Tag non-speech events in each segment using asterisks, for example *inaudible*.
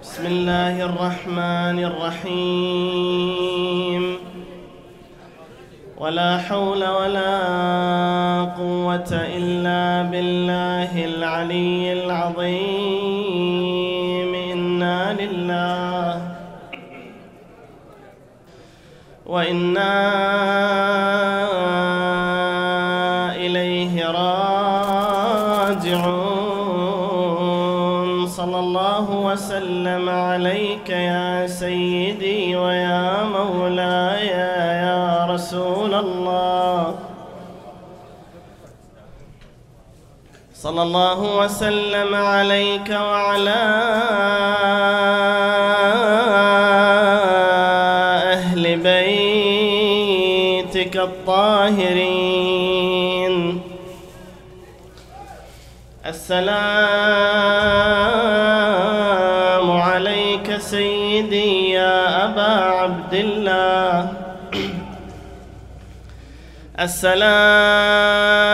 بسم الله الرحمن الرحيم. ولا حول ولا قوة إلا بالله العلي العظيم. إنا لله وإنا صلى الله وسلم عليك وعلى أهل بيتك الطاهرين. السلام عليك سيدي يا أبا عبد الله. السلام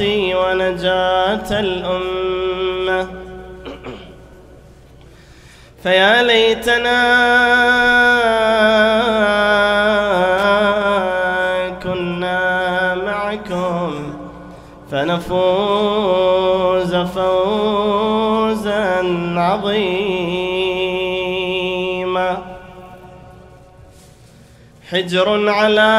الرحمة ونجاة الأمة. فيا ليتنا كنا معكم فنفوز فوزا عظيما. حجر على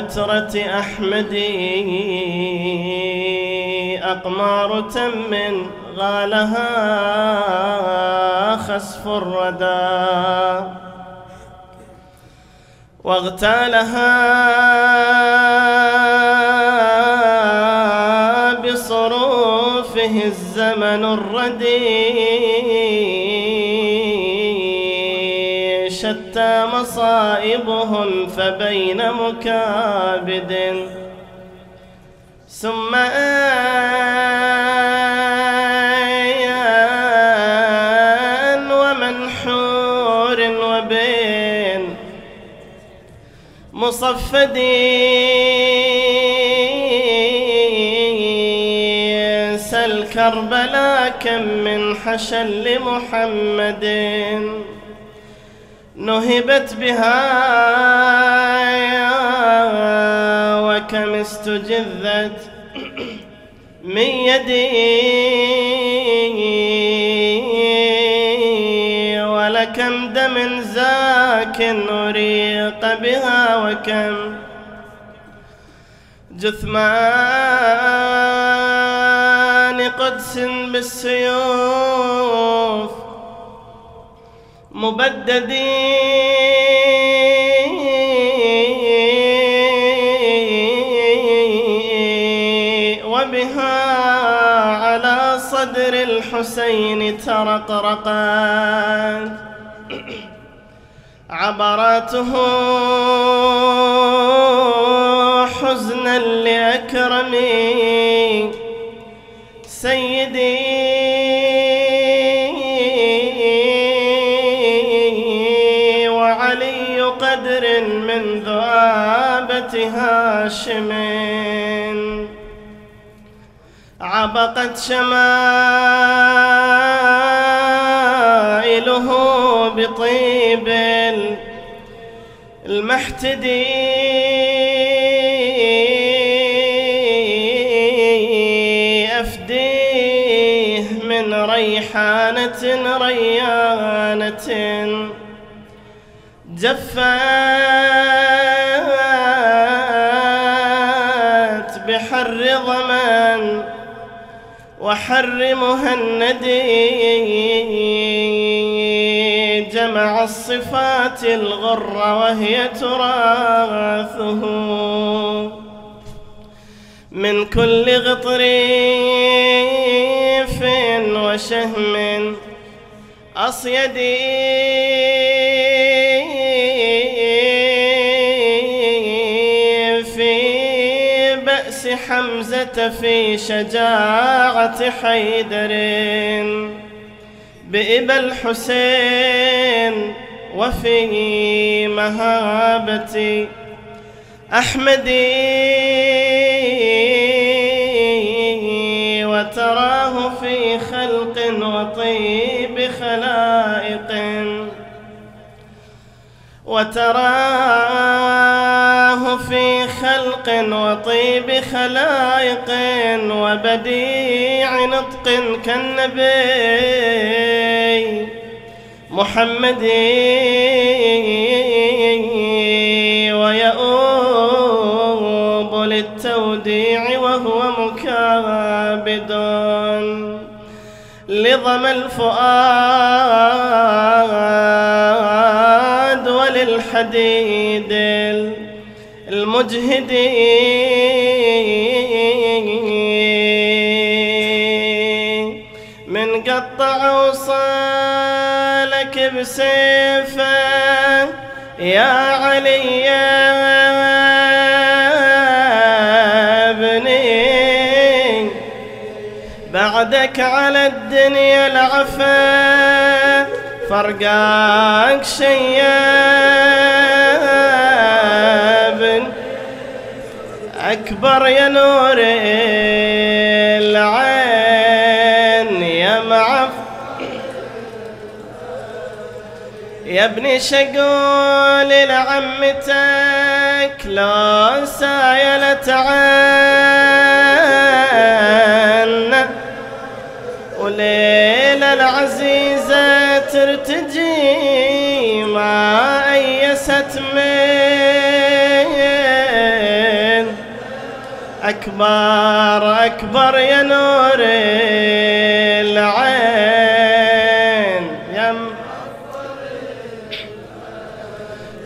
بعترة أحمد أقمار تم غالها خسف الردى واغتالها بصروفه الزمن الردي مصائبهم فبين مكابد. ثم آيان ومنحور وبين. مصفدي سل كم من حشا لمحمد. نهبت بها وكم استجذت من يدي ولكم دم زاك أريق بها وكم جثمان قدس بالسيوف مبددي وبها على صدر الحسين ترقرقت عبراته حزنا لأكرمي. سيدي من ذؤابة هاشم. عبقت شمائله بطيب المحتدي أفديه من ريحانة ريانة. جفات وحر مهندي جمع الصفات الغر وهي تراثه. من كل غطريف وشهم أصيدي في شجاعة حيدر بإبا الحسين وفي مهابة أحمدي وتراه في خلق وطيب خلائق وتراه خلق وطيب خلائق وبديع نطق كالنبي. محمد ويؤوب للتوديع وهو مكابد لضم الفؤاد وللحديد. المجهد من قطع وصالك بسيفه يا علي يا ابني. بعدك على الدنيا العفا فرقاك شياب أكبر يا نور العين يا معف. يا ابني شقول لعمتك لو سايلت عنا وليلة العزيزة ترتجي أكبر أكبر يا نور العين. يم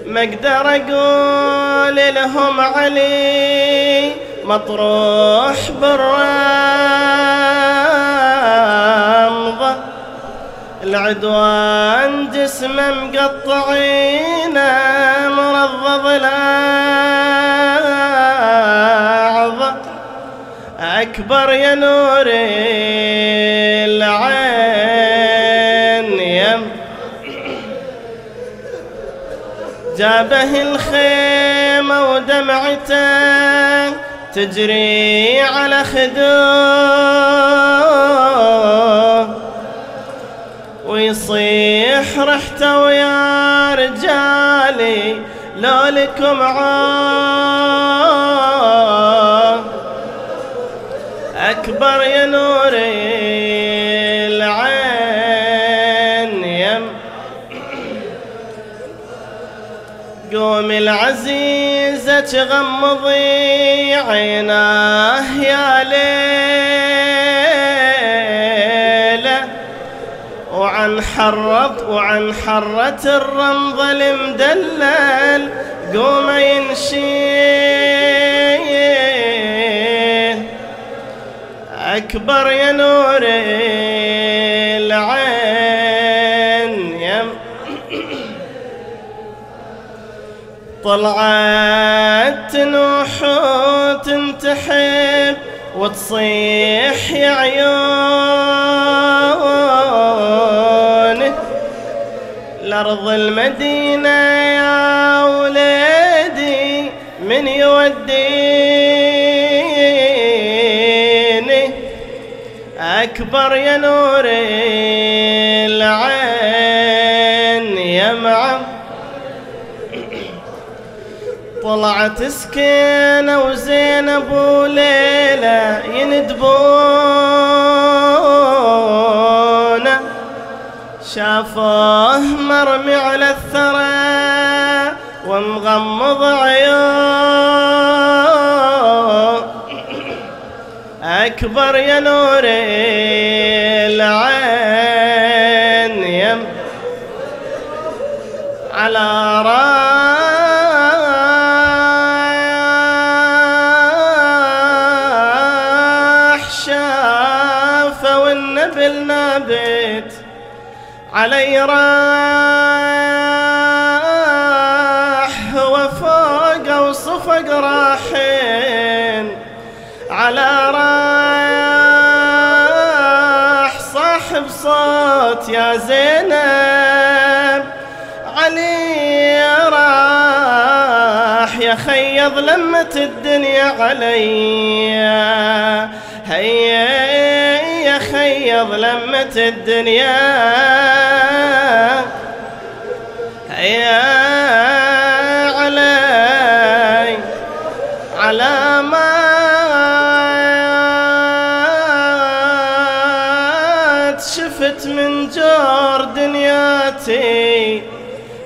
ما أقدر أقول لهم علي مطروح بالرمضة. العدوان جسمه مقطعينه مرضض الاعضاء أكبر يا نور العين. يم. جابه الخيمة ودمعته تجري على خدوه ويصيح رحته ويا رجالي لو لكم عار أكبر يا نور العين. يم. قوم العزيزة تغمضي عيناه يا ليلة. وعن حرط وعن حرة الرمض المدلل قوم ينشيه أكبر يا نور العين. يم. طلعت تنوح وتنتحب وتصيح يا عيون. لأرض المدينة يا وليدي من يوديني أكبر يا نور العين يا معم. طلعت سكينة وزينب وليلة يندبونه شافوه مرمي على الثرى ومغمض عيون أكبر يا نور العين. يم على راح شافه والنبل نابت علي راح بصوت يا زينب. علي راح يا خيض لمة الدنيا علي. هيا يا خيض لمة الدنيا. هيا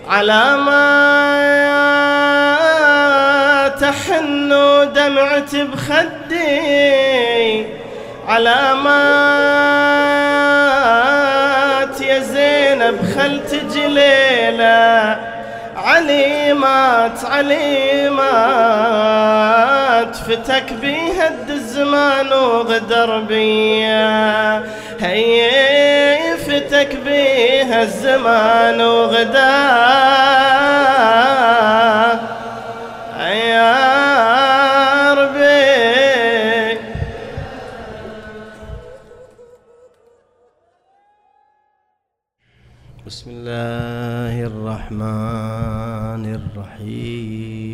على ما تحن دمعت بخدي على ما يا زينب خلت جليلة عليمات عليمات فتك بيهد الزمان وغدر بيا. هي فتك بيها الزمان وغدر يا ربي. بسم الله الرحمن الرحيم.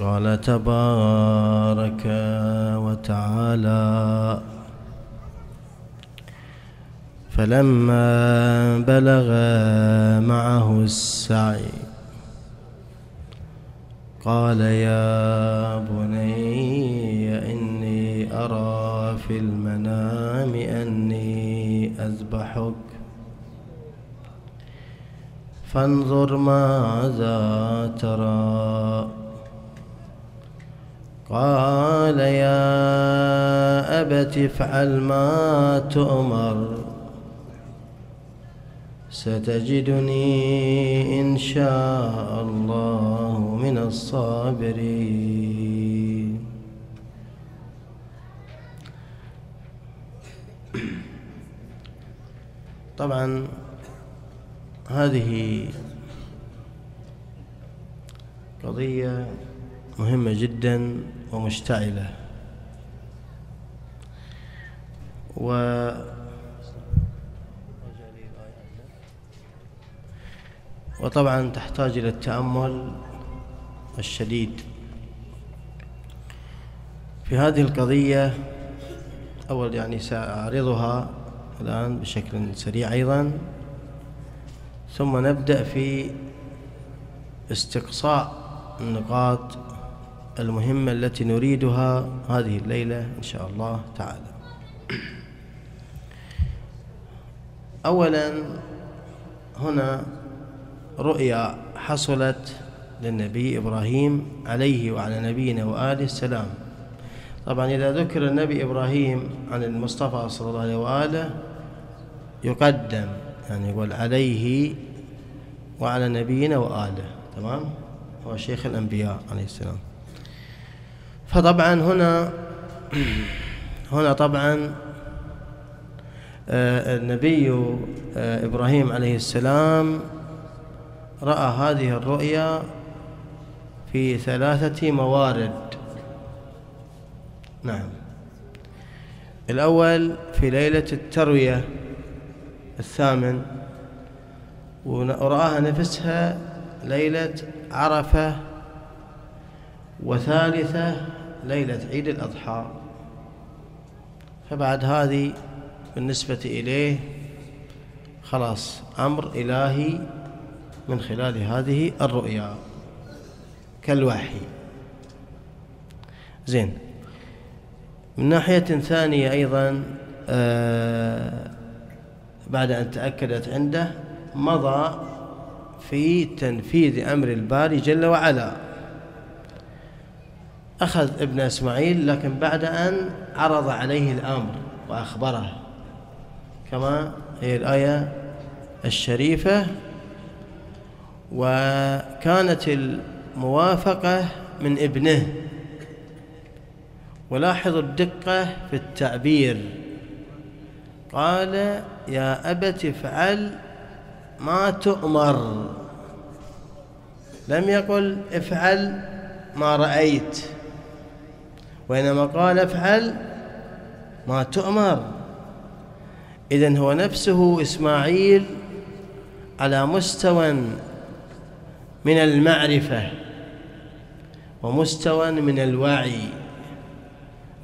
قال تبارك وتعالى فلما بلغ معه السعي قال يا بني إني أرى في المنام أني أذبحك. فانظر ماذا ترى. قال يا أبت افعل ما تؤمر. ستجدني إن شاء الله من الصابرين. طبعا هذه قضية مهمة جدا ومشتعلة. و وطبعا تحتاج إلى التأمل الشديد. في هذه القضية أول يعني سأعرضها الآن بشكل سريع أيضا. ثم نبدأ في استقصاء النقاط المهمة التي نريدها هذه الليلة إن شاء الله تعالى. أولا هنا رؤيا حصلت للنبي إبراهيم عليه وعلى نبينا وآله السلام. طبعا إذا ذكر النبي إبراهيم عن المصطفى صلى الله عليه وآله يقدم يعني يقول عليه وعلى نبينا وآله تمام؟ هو شيخ الأنبياء عليه السلام. فطبعا هنا هنا طبعا آه، النبي آه، إبراهيم عليه السلام رأى هذه الرؤيا في ثلاثة موارد. نعم. الأول في ليلة التروية الثامن ورآها نفسها ليلة عرفة وثالثة ليلة عيد الأضحى. فبعد هذه بالنسبة إليه خلاص أمر إلهي من خلال هذه الرؤيا. كالوحي. زين. من ناحية ثانية أيضا آه بعد أن تأكدت عنده مضى في تنفيذ أمر الباري جل وعلا. أخذ ابن إسماعيل لكن بعد أن عرض عليه الأمر وأخبره. كما هي الآية الشريفة وكانت الموافقة من ابنه. ولاحظوا الدقة في التعبير. قال يا أبت افعل ما تؤمر. لم يقل افعل ما رأيت. وإنما قال افعل ما تؤمر. إذن هو نفسه إسماعيل على مستوى من المعرفة ومستوى من الوعي.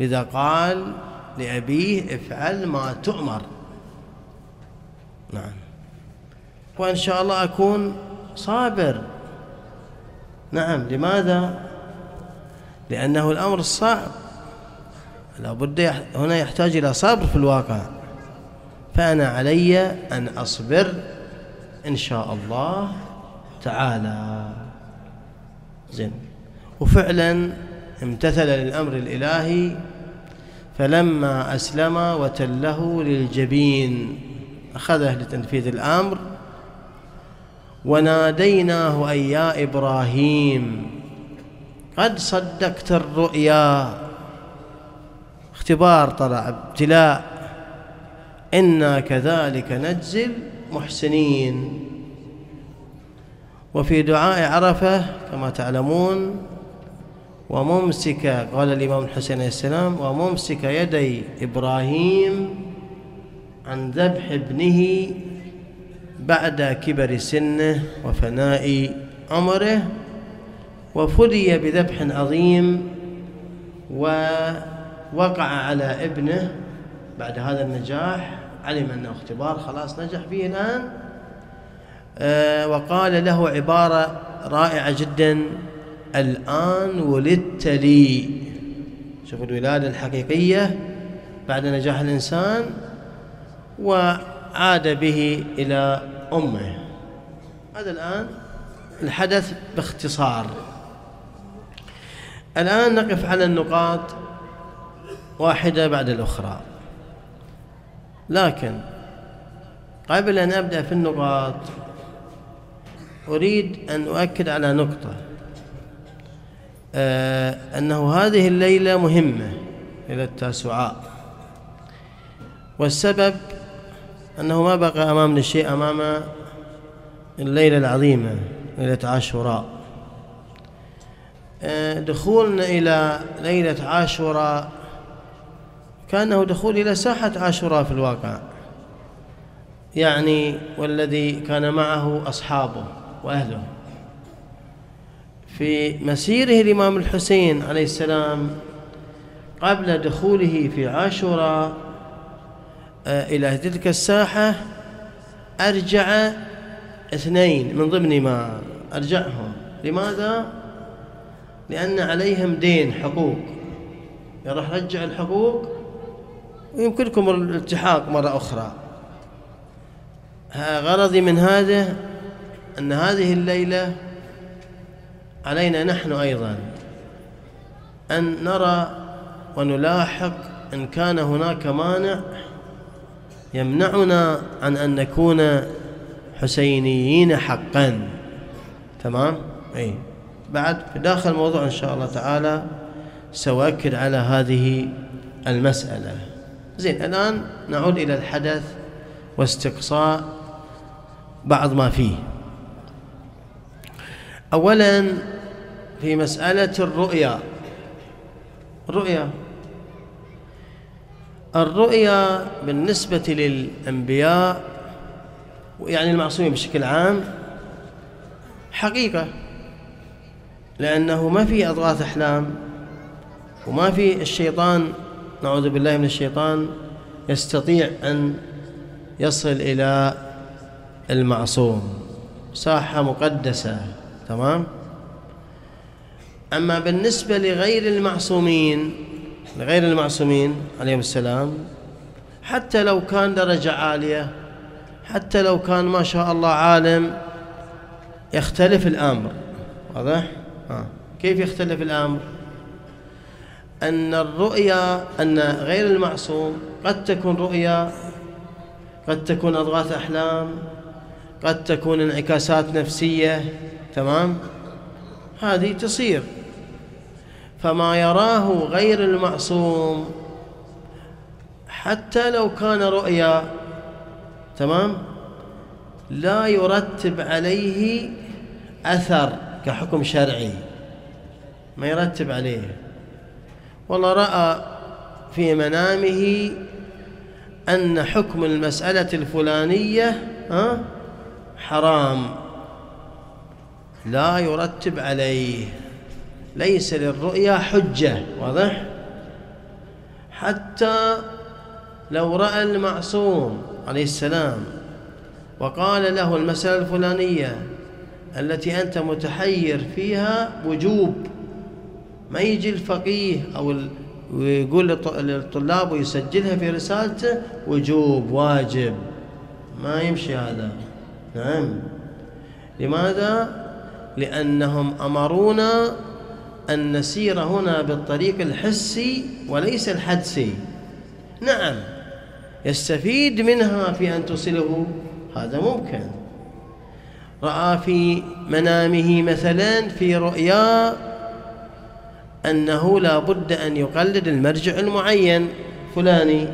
لذا قال لأبيه افعل ما تؤمر. نعم. وإن شاء الله أكون صابر. نعم لماذا؟ لأنه الأمر الصعب لابد هنا يحتاج إلى صبر في الواقع. فأنا علي أن أصبر إن شاء الله. تعالى. زين. وفعلا امتثل للأمر الإلهي فلما أسلم وتله للجبين. أخذه لتنفيذ الأمر. وناديناه أي يا إبراهيم قد صدقت الرؤيا. اختبار طلع ابتلاء. إنا كذلك نجزي المحسنين. وفي دعاء عرفة كما تعلمون وممسك قال الإمام الحسين عليه السلام وممسك يدي إبراهيم عن ذبح ابنه بعد كبر سنه وفناء عمره وفدي بذبح عظيم ووقع على ابنه بعد هذا النجاح. علم أنه اختبار خلاص نجح فيه الآن. وقال له عبارة رائعة جدا الآن ولدت لي. شوف الولادة الحقيقية بعد نجاح الإنسان وعاد به إلى أمه. هذا الآن الحدث باختصار. الآن نقف على النقاط واحدة بعد الأخرى. لكن قبل أن أبدأ في النقاط أريد أن أؤكد على نقطة. آه أنه هذه الليلة مهمة إلى التاسعاء. والسبب أنه ما بقى أمامنا شيء أمام الليلة العظيمة ليلة عاشوراء. آه دخولنا إلى ليلة عاشوراء كأنه دخول إلى ساحة عاشوراء في الواقع. يعني والذي كان معه أصحابه. وأهله. في مسيره الإمام الحسين عليه السلام قبل دخوله في عاشوراء آه، إلى تلك الساحة أرجع اثنين من ضمن ما أرجعهم. لماذا؟ لأن عليهم دين حقوق. راح رجع الحقوق ويمكنكم الالتحاق مرة أخرى. غرضي من هذا أن هذه الليلة علينا نحن أيضا أن نرى ونلاحق إن كان هناك مانع يمنعنا عن أن نكون حسينيين حقا. تمام؟ أي. بعد في داخل الموضوع إن شاء الله تعالى سأؤكد على هذه المسألة. زين الآن نعود إلى الحدث واستقصاء بعض ما فيه. أولا في مسألة الرؤيا. الرؤيا. الرؤيا بالنسبة للأنبياء يعني المعصومين بشكل عام حقيقة. لأنه ما في أضغاث أحلام وما في الشيطان نعوذ بالله من الشيطان يستطيع أن يصل إلى المعصوم. ساحة مقدسة. تمام أما بالنسبة لغير المعصومين لغير المعصومين عليهم السلام حتى لو كان درجة عالية حتى لو كان ما شاء الله عالم يختلف الأمر واضح؟ آه. كيف يختلف الأمر؟ أن الرؤيا أن غير المعصوم قد تكون رؤيا قد تكون أضغاث أحلام قد تكون انعكاسات نفسية تمام؟ هذه تصير. فما يراه غير المعصوم. حتى لو كان رؤيا تمام؟ لا يرتب عليه أثر كحكم شرعي. ما يرتب عليه. والله رأى في منامه أن حكم المسألة الفلانية حرام. لا يرتب عليه ليس للرؤيا حجة واضح؟ حتى لو رأى المعصوم عليه السلام وقال له المسألة الفلانية التي أنت متحير فيها وجوب ما يجي الفقيه أو ويقول للطلاب ويسجلها في رسالته وجوب واجب. ما يمشي هذا. نعم. لماذا؟ لأنهم أمرونا أن نسير هنا بالطريق الحسي وليس الحدسي. نعم يستفيد منها في أن تصله. هذا ممكن. رأى في منامه مثلا في رؤيا أنه لا بد أن يقلد المرجع المعين. فلاني.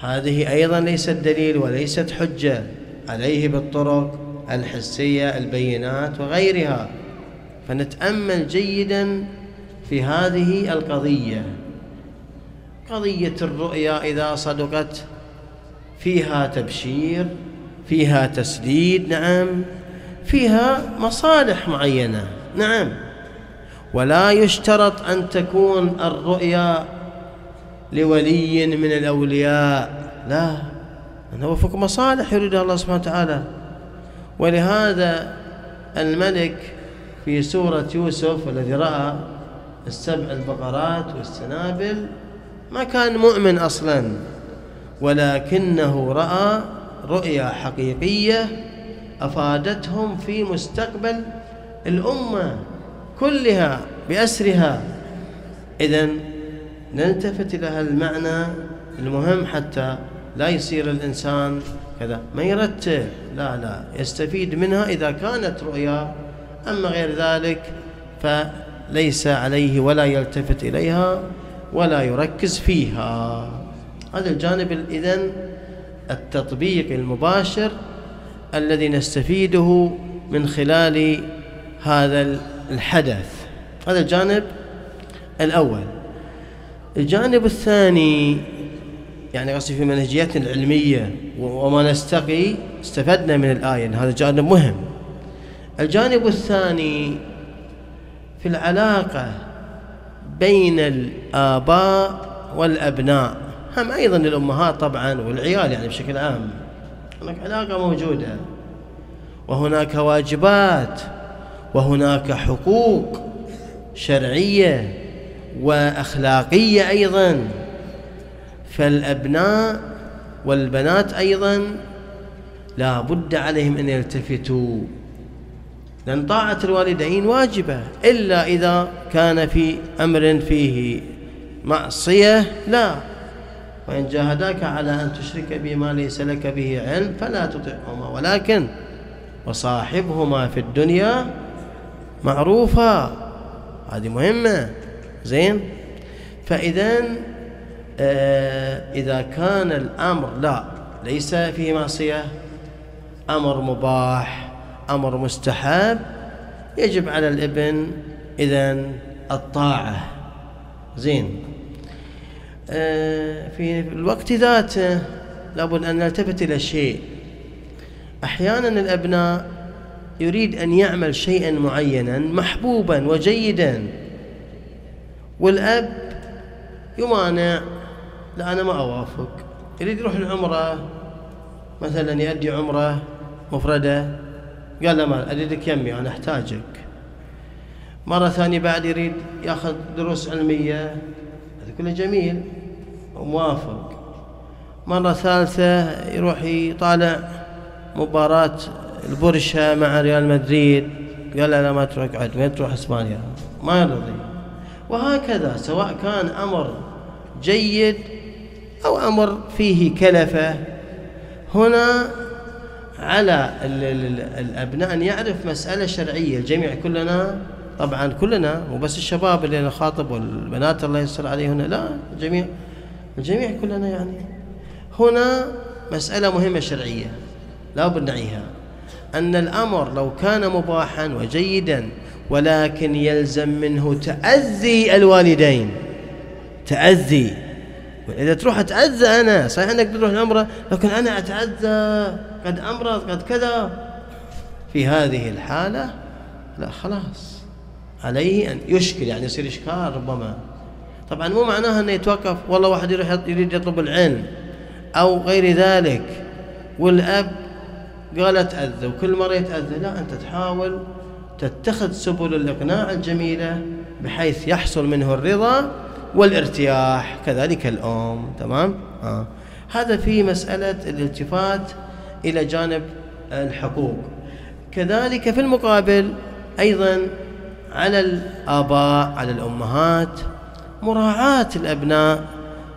هذه أيضا ليست دليل وليست حجة. عليه بالطرق. الحسية البينات وغيرها. فنتأمل جيدا في هذه القضية. قضية الرؤيا إذا صدقت فيها تبشير فيها تسديد نعم. فيها مصالح معينة نعم. ولا يشترط أن تكون الرؤيا لولي من الأولياء. لا أنه فوق مصالح يريدها الله سبحانه وتعالى. ولهذا الملك في سورة يوسف الذي رأى السبع البقرات والسنابل ما كان مؤمن أصلا ولكنه رأى رؤيا حقيقية أفادتهم في مستقبل الأمة كلها بأسرها. إذا نلتفت إلى المعنى المهم حتى لا يصير الإنسان كذا. ما يرتب لا لا. يستفيد منها إذا كانت رؤيا. أما غير ذلك فليس عليه ولا يلتفت إليها ولا يركز فيها. هذا الجانب إذن التطبيق المباشر الذي نستفيده من خلال هذا الحدث. هذا الجانب الأول. الجانب الثاني يعني قصدي في منهجيتنا العلمية وما نستقي استفدنا من الآية هذا جانب مهم. الجانب الثاني في العلاقة بين الآباء والأبناء. هم أيضا الأمهات طبعا والعيال يعني بشكل عام. هناك علاقة موجودة. وهناك واجبات. وهناك حقوق شرعية وأخلاقية أيضا. فالأبناء والبنات أيضا لا بد عليهم أن يلتفتوا لأن طاعة الوالدين واجبة إلا إذا كان في أمر فيه معصية لا. وإن جاهداك على أن تشرك بما ليس لك به علم فلا تطعهما ولكن وصاحبهما في الدنيا معروفا. هذه مهمة. زين؟ فإذا إذا كان الأمر لا ليس فيه معصية. أمر مباح أمر مستحب. يجب على الإبن إذا الطاعة. زين. آه في الوقت ذاته لابد أن نلتفت إلى شيء. أحيانا الأبناء يريد أن يعمل شيئا معينا محبوبا وجيدا. والأب يمانع لا أنا ما أوافق. يريد يروح العمرة مثلا يؤدي عمرة مفردة. قال لا ما أريدك يمي أنا أحتاجك. مرة ثانية بعد يريد يأخذ دروس علمية. هذا كله جميل وموافق مرة ثالثة يروح يطالع مباراة البرشا مع ريال مدريد. قال لا ما تروح اقعد وين تروح إسبانيا. ما يرضي. وهكذا سواء كان أمر جيد أو أمر فيه كلفة. هنا على الأبناء أن يعرف مسألة شرعية. الجميع كلنا طبعا كلنا مو بس الشباب اللي نخاطب والبنات الله يسر عليهن لا الجميع الجميع كلنا يعني. هنا مسألة مهمة شرعية لا بد نعيها. أن الأمر لو كان مباحا وجيدا ولكن يلزم منه تأذي الوالدين. تأذي. إذا تروح أتأذى أنا. صحيح أنك تروح العمرة لكن أنا أتأذى. قد أمرض قد كذا. في هذه الحالة لا خلاص. عليه أن يشكل يعني يصير إشكال ربما. طبعا مو معناها أنه يتوقف. والله واحد يروح يريد يطلب العلم. أو غير ذلك. والأب قال أتأذى وكل مرة يتأذى. لا أنت تحاول تتخذ سبل الإقناع الجميلة بحيث يحصل منه الرضا. والارتياح كذلك الأم تمام؟ آه. هذا في مسألة الالتفات إلى جانب الحقوق. كذلك في المقابل أيضا على الآباء على الأمهات مراعاة الأبناء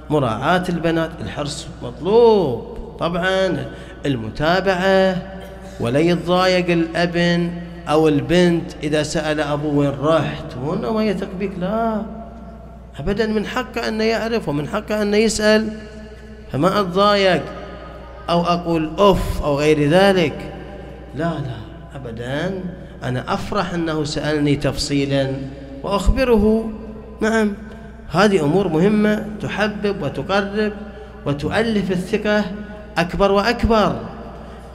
مراعاة البنات. الحرص مطلوب طبعا. المتابعة ولا يتضايق الأبن أو البنت إذا سأل أبوه وين رحت أنه ما يثق بك لا. أبدا من حقه أن يعرف ومن حقه أن يسأل. فما أتضايق أو أقول أف أو غير ذلك؟ لا لا أبدا. أنا أفرح أنه سألني تفصيلا وأخبره. نعم هذه أمور مهمة تحبب وتقرب وتؤلف الثقة أكبر وأكبر.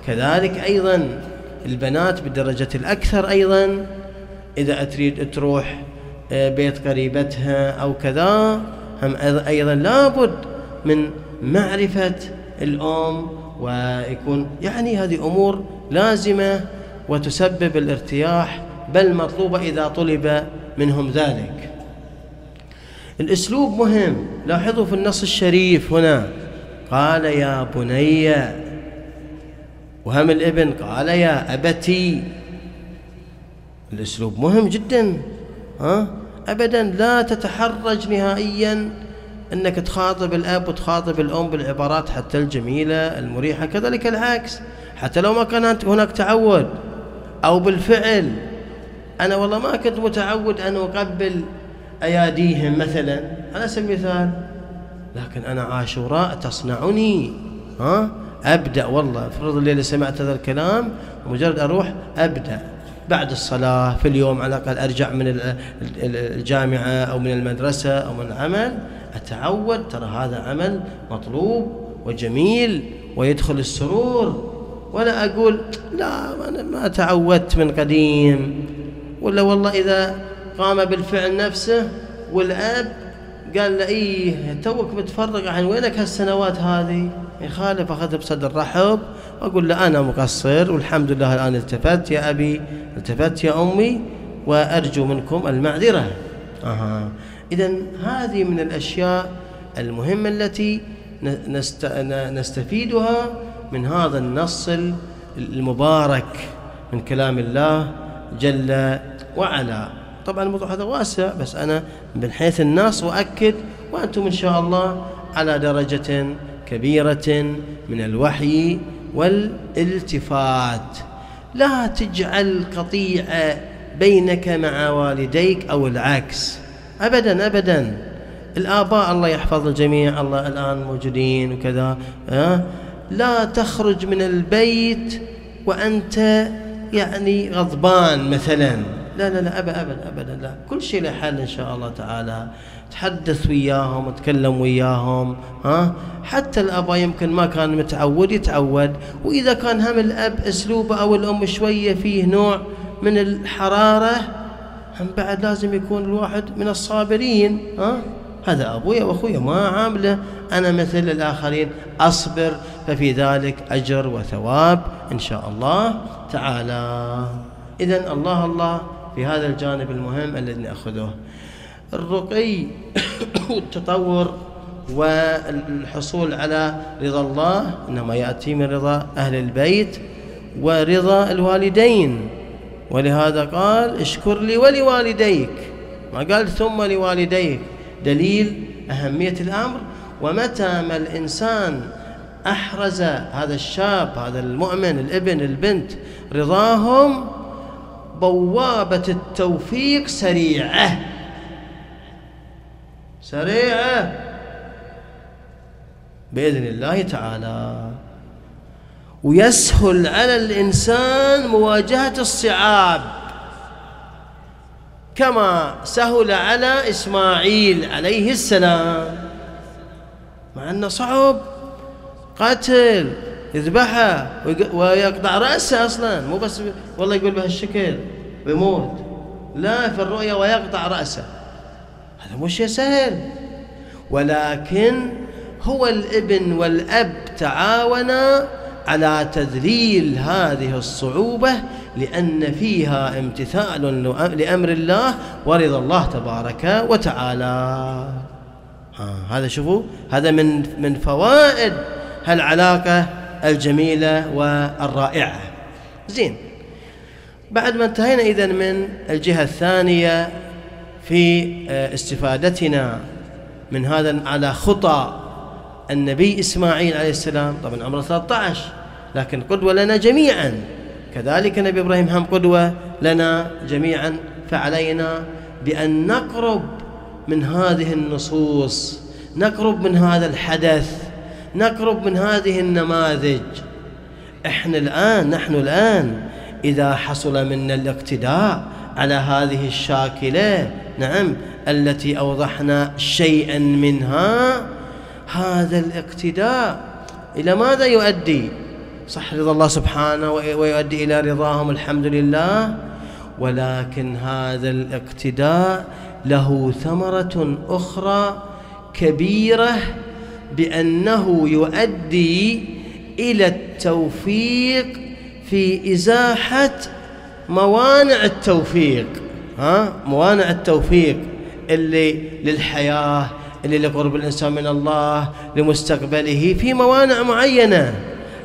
كذلك أيضا البنات بالدرجة الأكثر أيضا إذا تريد تروح بيت قريبتها أو كذا هم أيضا لابد من معرفة الأم ويكون يعني هذه أمور لازمة وتسبب الارتياح بل مطلوبة إذا طلب منهم ذلك. الأسلوب مهم. لاحظوا في النص الشريف هنا. قال يا بني وهم الإبن قال يا أبتي. الأسلوب مهم جدا. ها؟ أبدا لا تتحرج نهائيا أنك تخاطب الأب وتخاطب الأم بالعبارات حتى الجميلة المريحة كذلك العكس. حتى لو ما كان هناك تعود أو بالفعل. أنا والله ما كنت متعود أن أقبل أياديهم مثلا على سبيل المثال. لكن أنا عاشوراء تصنعني ها؟ أبدأ والله افرض الليلة سمعت هذا الكلام مجرد أروح أبدأ. بعد الصلاة في اليوم على الأقل أرجع من الجامعة أو من المدرسة أو من العمل أتعود ترى هذا عمل مطلوب وجميل ويدخل السرور. ولا أقول لا أنا ما تعودت من قديم. ولا والله إذا قام بالفعل نفسه والأب قال له إيه توك متفرغ عن وينك هالسنوات هذه؟ يخالف أخذ بصدر رحب وأقول له أنا مقصر والحمد لله الآن التفت يا أبي التفت يا أمي وأرجو منكم المعذرة. أها. إذا هذه من الأشياء المهمة التي نستفيدها من هذا النص المبارك من كلام الله جل وعلا. طبعا الموضوع هذا واسع بس أنا من حيث النص أؤكد وأنتم إن شاء الله على درجة كبيرة من الوحي والالتفات. لا تجعل قطيعة بينك مع والديك أو العكس. أبدا أبدا. الآباء الله يحفظ الجميع الله الآن موجودين وكذا؟ لا تخرج من البيت وأنت يعني غضبان مثلا. لا لا لا أبدا أبدا أبدا. لا كل شيء له حل إن شاء الله تعالى. تحدث وياهم وتكلم وياهم ها؟ حتى الأبا يمكن ما كان متعود يتعود. وإذا كان هم الأب أسلوبه أو الأم شوية فيه نوع من الحرارة هم بعد لازم يكون الواحد من الصابرين ها؟ هذا أبويا وأخويا ما عامله. أنا مثل الآخرين أصبر ففي ذلك أجر وثواب إن شاء الله تعالى. إذا الله الله في هذا الجانب المهم الذي نأخذه. الرقي *coughs* والتطور والحصول على رضا الله إنما يأتي من رضا أهل البيت ورضا الوالدين. ولهذا قال اشكر لي ولوالديك ما قال ثم لوالديك دليل أهمية الأمر. ومتى ما الإنسان أحرز هذا الشاب هذا المؤمن الابن البنت رضاهم بوابة التوفيق سريعة. سريعة. بإذن الله تعالى. ويسهل على الإنسان مواجهة الصعاب. كما سهل على إسماعيل عليه السلام. مع أنه صعب. قتل يذبحه. ويقطع رأسه أصلا. مو بس والله يقول بهالشكل. بيموت لا في الرؤيا ويقطع رأسه. هذا شيء سهل ولكن هو الابن والأب تعاونا على تذليل هذه الصعوبة لأن فيها امتثال لأمر الله ورضا الله تبارك وتعالى. ها هذا شوفوا هذا من من فوائد هالعلاقة الجميلة والرائعة. زين بعد ما انتهينا إذا من الجهة الثانية في آه، استفادتنا من هذا على خطى النبي إسماعيل عليه السلام. طبعا عمره 13 لكن قدوة لنا جميعا. كذلك النبي إبراهيم هم قدوة لنا جميعا. فعلينا بأن نقرب من هذه النصوص نقرب من هذا الحدث نقرب من هذه النماذج. إحنا الآن نحن الآن إذا حصل منا الاقتداء على هذه الشاكلة نعم التي أوضحنا شيئا منها هذا الاقتداء. إلى ماذا يؤدي؟ صح رضا الله سبحانه ويؤدي إلى رضاهم الحمد لله. ولكن هذا الاقتداء له ثمرة أخرى كبيرة بأنه يؤدي إلى التوفيق في إزاحة موانع التوفيق. ها؟ موانع التوفيق. اللي للحياة اللي لقرب الإنسان من الله لمستقبله في موانع معينة.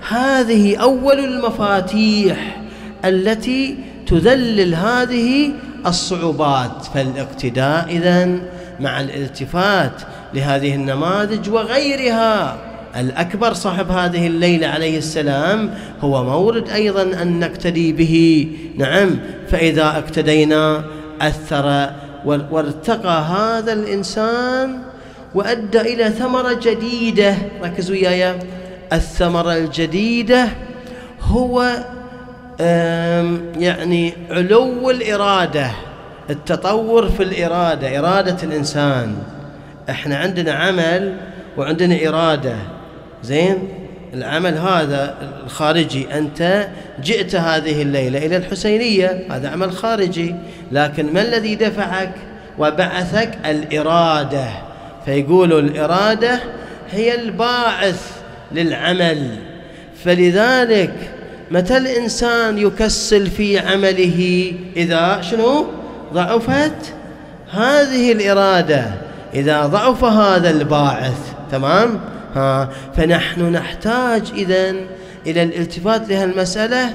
هذه أول المفاتيح التي تذلل هذه الصعوبات. فالاقتداء إذن مع الالتفات لهذه النماذج وغيرها. الأكبر صاحب هذه الليلة عليه السلام هو مورد أيضا أن نقتدي به. نعم فإذا اقتدينا أثر وارتقى هذا الإنسان وأدى إلى ثمرة جديدة. ركزوا وياي الثمرة الجديدة هو يعني علو الإرادة التطور في الإرادة إرادة الإنسان. إحنا عندنا عمل وعندنا إرادة. زين؟ العمل هذا الخارجي أنت جئت هذه الليلة إلى الحسينية هذا عمل خارجي لكن ما الذي دفعك وبعثك الإرادة؟ فيقولوا الإرادة هي الباعث للعمل. فلذلك متى الإنسان يكسل في عمله إذا شنو؟ ضعفت هذه الإرادة. إذا ضعف هذا الباعث تمام؟ ها فنحن نحتاج إذا إلى الالتفات لهالمسألة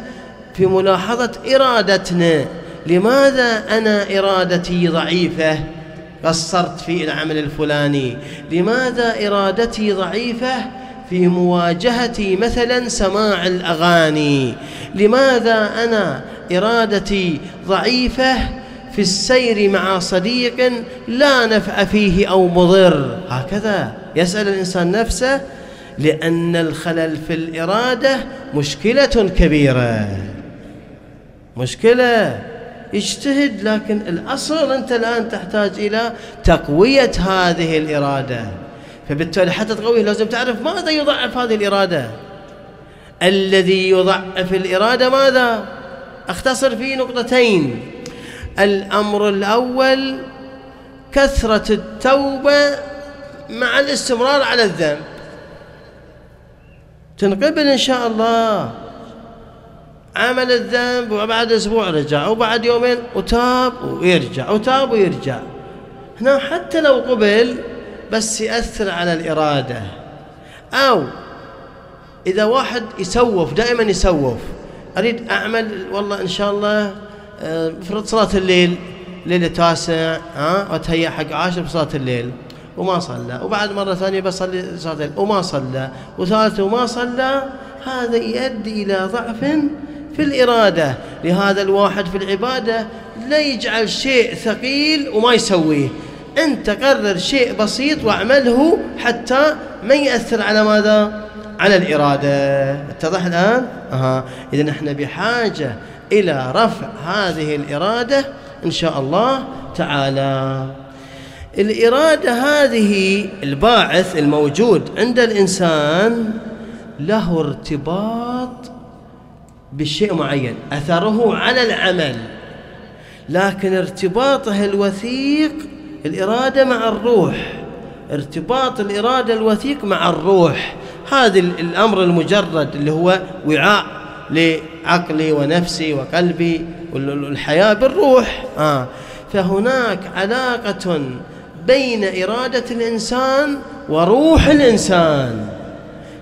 في ملاحظة إرادتنا. لماذا أنا إرادتي ضعيفة؟ قصرت في العمل الفلاني. لماذا إرادتي ضعيفة في مواجهة مثلا سماع الأغاني؟ لماذا أنا إرادتي ضعيفة في السير مع صديق لا نفع فيه أو مضر؟ هكذا. يسأل الإنسان نفسه لأن الخلل في الإرادة مشكلة كبيرة. مشكلة. اجتهد لكن الأصل أنت الآن تحتاج إلى تقوية هذه الإرادة. فبالتالي حتى تقويه لازم تعرف ماذا يضعف هذه الإرادة. الذي يضعف الإرادة ماذا؟ أختصر في نقطتين. الأمر الأول كثرة التوبة مع الاستمرار على الذنب. تنقبل إن شاء الله. عمل الذنب وبعد أسبوع رجع وبعد يومين وتاب ويرجع وتاب ويرجع. هنا حتى لو قبل بس يأثر على الإرادة. أو إذا واحد يسوف دائما يسوف. أريد أعمل والله إن شاء الله افرض صلاة الليل ليلة تاسع ها وتهيأ حق عاشر بصلاة الليل. وما صلى. وبعد مرة ثانية بصلي الليل وما صلى. وثالثة وما صلى. هذا يؤدي إلى ضعف في الإرادة. لهذا الواحد في العبادة لا يجعل شيء ثقيل وما يسويه. أنت قرر شيء بسيط واعمله حتى ما يأثر على ماذا؟ على الإرادة. اتضح الآن؟ أها. إذا نحن بحاجة إلى رفع هذه الإرادة إن شاء الله تعالى. الإرادة هذه الباعث الموجود عند الإنسان له ارتباط بشيء معين أثره على العمل لكن ارتباطه الوثيق الإرادة مع الروح ارتباط الإرادة الوثيق مع الروح. هذا الأمر المجرد اللي هو وعاء لعقلي ونفسي وقلبي والحياة بالروح. آه. فهناك علاقة بين إرادة الإنسان وروح الإنسان.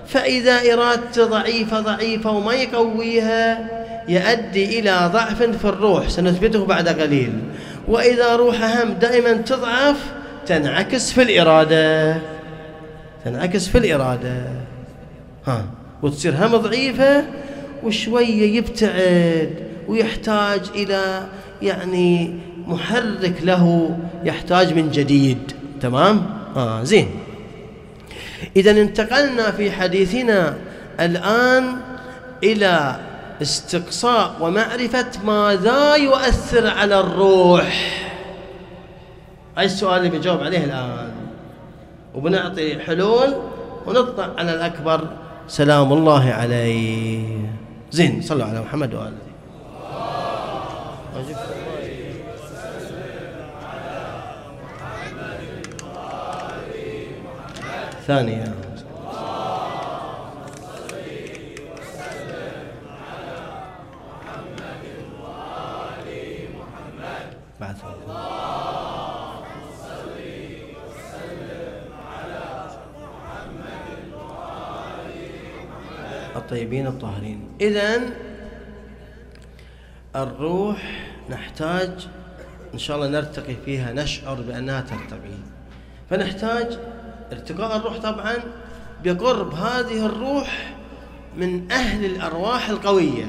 فإذا إرادته ضعيفة ضعيفة وما يقويها يؤدي إلى ضعف في الروح سنثبته بعد قليل. وإذا روحه هم دائما تضعف تنعكس في الإرادة. تنعكس في الإرادة. ها وتصير هم ضعيفة وشوية يبتعد ويحتاج إلى يعني محرك له يحتاج من جديد. تمام؟ آه زين. إذا انتقلنا في حديثنا الآن إلى استقصاء ومعرفة ماذا يؤثر على الروح. أي السؤال اللي بنجاوب عليه الآن. وبنعطي حلول ونطلع على الأكبر. سلام الله عليه. زين صلوا على محمد وآله. ثانية. بعد. الطيبين الطاهرين. إذن الروح نحتاج إن شاء الله نرتقي فيها نشعر بأنها ترتقي. فنحتاج ارتقاء الروح طبعا بقرب هذه الروح من أهل الأرواح القوية.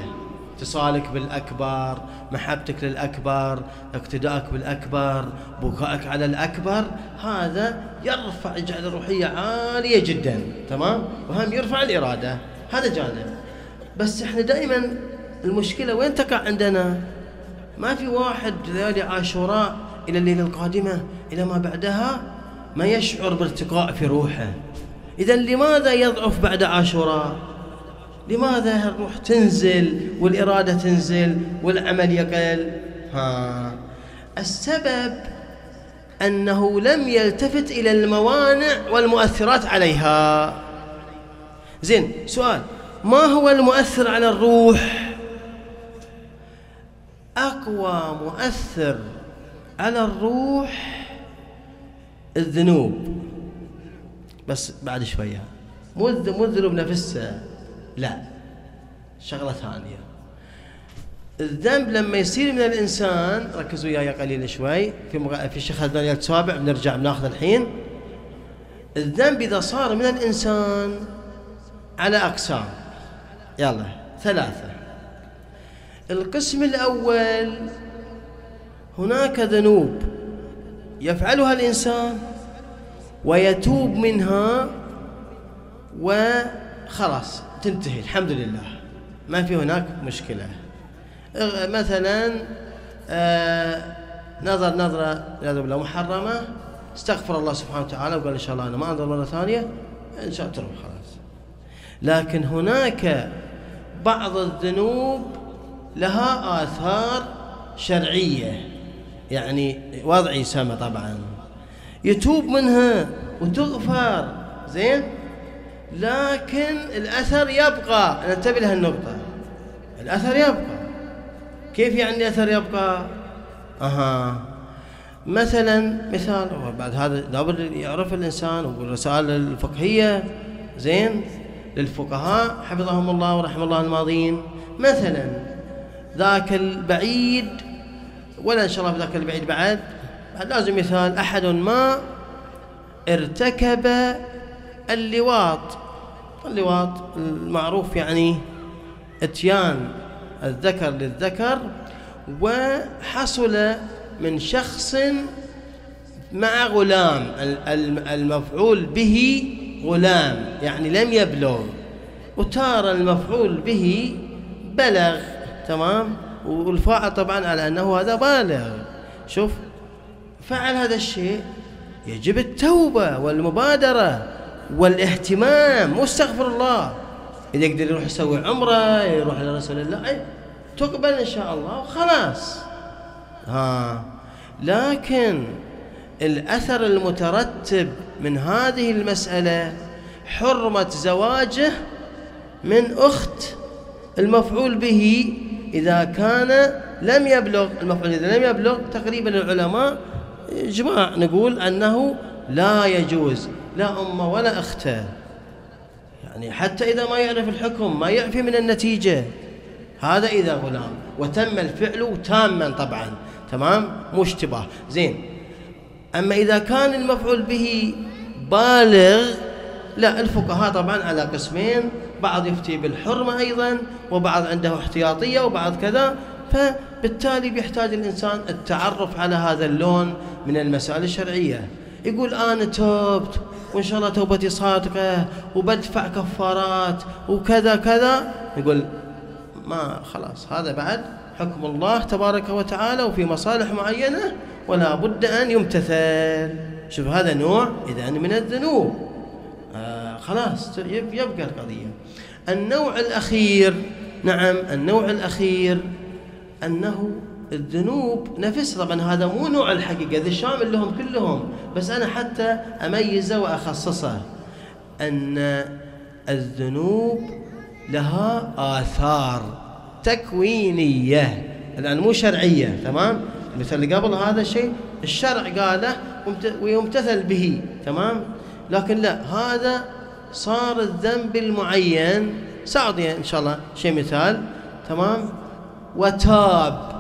اتصالك بالأكبر محبتك للأكبر اقتدائك بالأكبر بكائك على الأكبر هذا يرفع يجعل الروحية عالية جدا تمام؟ وهم يرفع الإرادة. هذا جانب. بس إحنا دائما المشكلة وين تقع عندنا؟ ما في واحد ليالي عاشوراء إلى الليلة القادمة إلى ما بعدها ما يشعر بارتقاء في روحه. إذا لماذا يضعف بعد عاشوراء؟ لماذا الروح تنزل والإرادة تنزل والعمل يقل؟ ها السبب أنه لم يلتفت إلى الموانع والمؤثرات عليها. زين سؤال ما هو المؤثر على الروح؟ أقوى مؤثر على الروح الذنوب. بس بعد شوية. مو مو الذنوب نفسها. لا. شغلة ثانية. الذنب لما يصير من الإنسان ركزوا وياي قليل شوي. في مغ... في شيخ الدنيا السابع بنرجع بناخذ الحين. الذنب إذا صار من الإنسان على أقسام. يلا. ثلاثة. القسم الأول هناك ذنوب. يفعلها الإنسان ويتوب منها وخلاص تنتهي الحمد لله. ما في هناك مشكلة. مثلا آه نظر نظرة نظر بالله محرمة استغفر الله سبحانه وتعالى وقال إن شاء الله أنا ما أنظر مرة ثانية إن شاء الله تروح خلاص. لكن هناك بعض الذنوب لها آثار شرعية. يعني وضعي سما طبعا. يتوب منها وتغفر زين؟ لكن الأثر يبقى. ننتبه لهالنقطة. الأثر يبقى. كيف يعني الأثر يبقى؟ أها. مثلا مثال بعد هذا لابد يعرف الإنسان والرسائل الفقهية زين؟ للفقهاء حفظهم الله ورحم الله الماضين مثلا ذاك البعيد ولا إن شاء الله في ذاك البعيد بعد. لازم مثال أحد ما ارتكب اللواط. اللواط المعروف يعني إتيان الذكر للذكر وحصل من شخص مع غلام المفعول به غلام يعني لم يبلغ. وتارى المفعول به بلغ تمام؟ والفاعل طبعا على أنه هذا بالغ. شوف فعل هذا الشيء يجب التوبة والمبادرة والاهتمام. مو استغفر الله. إذا يقدر يروح يسوي عمرة يروح لرسول الله تقبل إن شاء الله وخلاص ها. لكن الأثر المترتب من هذه المسألة حرمة زواجه من أخت المفعول به إذا كان لم يبلغ المفعول إذا لم يبلغ تقريبا العلماء إجماع نقول أنه لا يجوز لا أمه ولا أخته يعني حتى إذا ما يعرف الحكم ما يعفي من النتيجة. هذا إذا غلام. وتم الفعل تاما طبعا. تمام؟ مو اشتباه. زين. أما إذا كان المفعول به بالغ لا الفقهاء طبعا على قسمين. بعض يفتي بالحرمة أيضا وبعض عنده احتياطية وبعض كذا. فبالتالي بيحتاج الإنسان التعرف على هذا اللون من المسائل الشرعية. يقول أنا توبت وإن شاء الله توبتي صادقة وبدفع كفارات وكذا كذا. يقول ما خلاص هذا بعد حكم الله تبارك وتعالى وفي مصالح معينة ولا بد أن يمتثل. شوف هذا نوع إذا من الذنوب. آه. خلاص يبقى القضية. النوع الأخير نعم النوع الأخير أنه الذنوب نفسها طبعا هذا مو نوع الحقيقة ذا شامل لهم كلهم بس أنا حتى أميزه وأخصصه. أن الذنوب لها آثار تكوينية الآن مو شرعية تمام؟ مثل اللي قبل هذا الشيء الشرع قاله ويمتثل به تمام؟ لكن لا هذا صار الذنب المعين. سأعطي إن شاء الله شيء مثال. تمام؟ وتاب.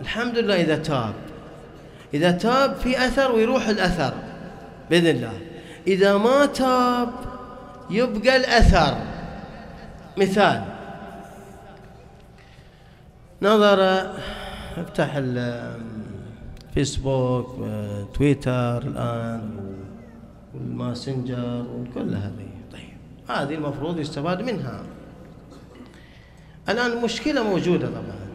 الحمد لله إذا تاب. إذا تاب في أثر ويروح الأثر بإذن الله. إذا ما تاب يبقى الأثر. مثال. نظر افتح الفيسبوك تويتر الآن. والماسنجر وكل هذه. طيب هذه المفروض يستفاد منها. الآن مشكلة موجودة طبعا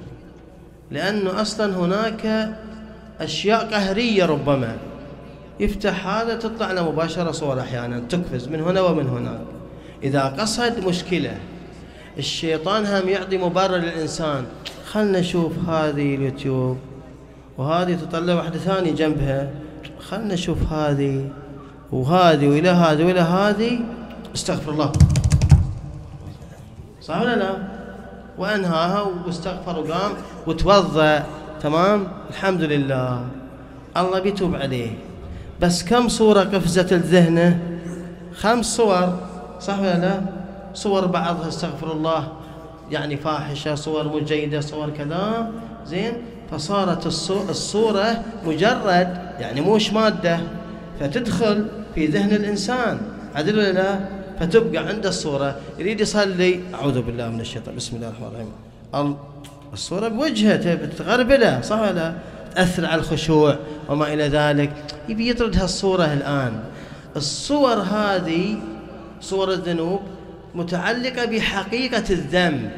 لأنه أصلا هناك أشياء قهرية ربما. يفتح هذا تطلع له مباشرة صور أحيانا تقفز من هنا ومن هناك. إذا قصد مشكلة الشيطان هم يعطي مبرر للإنسان خلنا نشوف هذه اليوتيوب وهذه تطلع واحدة ثانية جنبها خلنا نشوف هذه. وهذه وإلى هذه وإلى هذه استغفر الله. صح ولا لا؟ وأنهاها واستغفر وقام وتوضأ. تمام؟ الحمد لله. الله بيتوب عليه. بس كم صورة قفزت لذهنه خمس صور. صح ولا لا؟ صور بعضها استغفر الله. يعني فاحشة صور مجيدة صور كذا. زين؟ فصارت الصورة مجرد يعني موش مادة. فتدخل في ذهن الإنسان. عدل ولا لا؟ فتبقى عنده الصورة. يريد يصلي. أعوذ بالله من الشيطان. بسم الله الرحمن الرحيم. الصورة بوجهه تغربله صح ولا تأثر على الخشوع وما إلى ذلك. يبي يطرد هالصورة الآن. الصور هذه صور الذنوب متعلقة بحقيقة الذنب.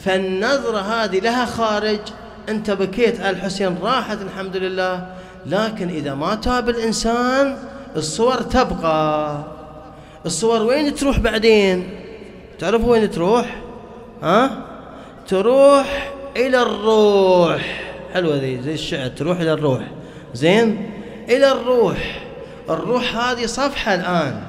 فالنظرة هذه لها خارج. أنت بكيت على الحسين راحت الحمد لله. لكن إذا ما تاب الإنسان الصور تبقى. الصور وين تروح بعدين؟ تعرفوا وين تروح؟ ها؟ تروح إلى الروح. حلوة ذي زي الشعر تروح إلى الروح. زين؟ إلى الروح. الروح هذه صفحة الآن.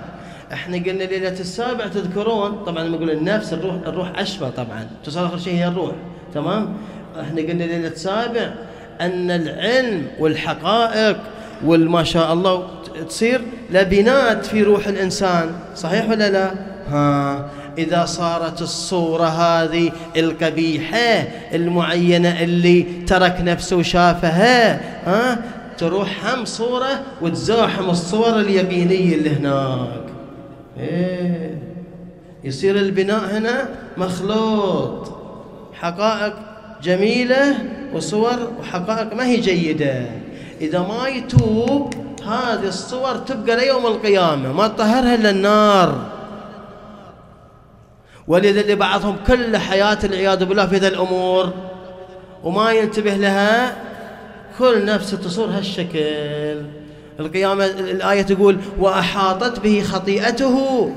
إحنا قلنا ليلة السابع تذكرون. طبعا لما نقول النفس الروح الروح أشبه طبعا. تصل آخر شيء هي الروح. تمام؟ إحنا قلنا ليلة السابع أن العلم والحقائق والما شاء الله تصير لبنات في روح الإنسان صحيح ولا لا؟ ها إذا صارت الصورة هذه القبيحة المعينة اللي ترك نفسه وشافها ها تروح هم صورة وتزاحم الصور اليقينية اللي هناك. إيه يصير البناء هنا مخلوط. حقائق جميلة وصور وحقائق ما هي جيدة. إذا ما يتوب هذه الصور تبقى ليوم القيامة ما تطهرها إلا النار. ولذا اللي بعضهم كل حياة العياذ بالله في ذا الأمور وما ينتبه لها كل نفس تصور هالشكل. القيامة الآية تقول وأحاطت به خطيئته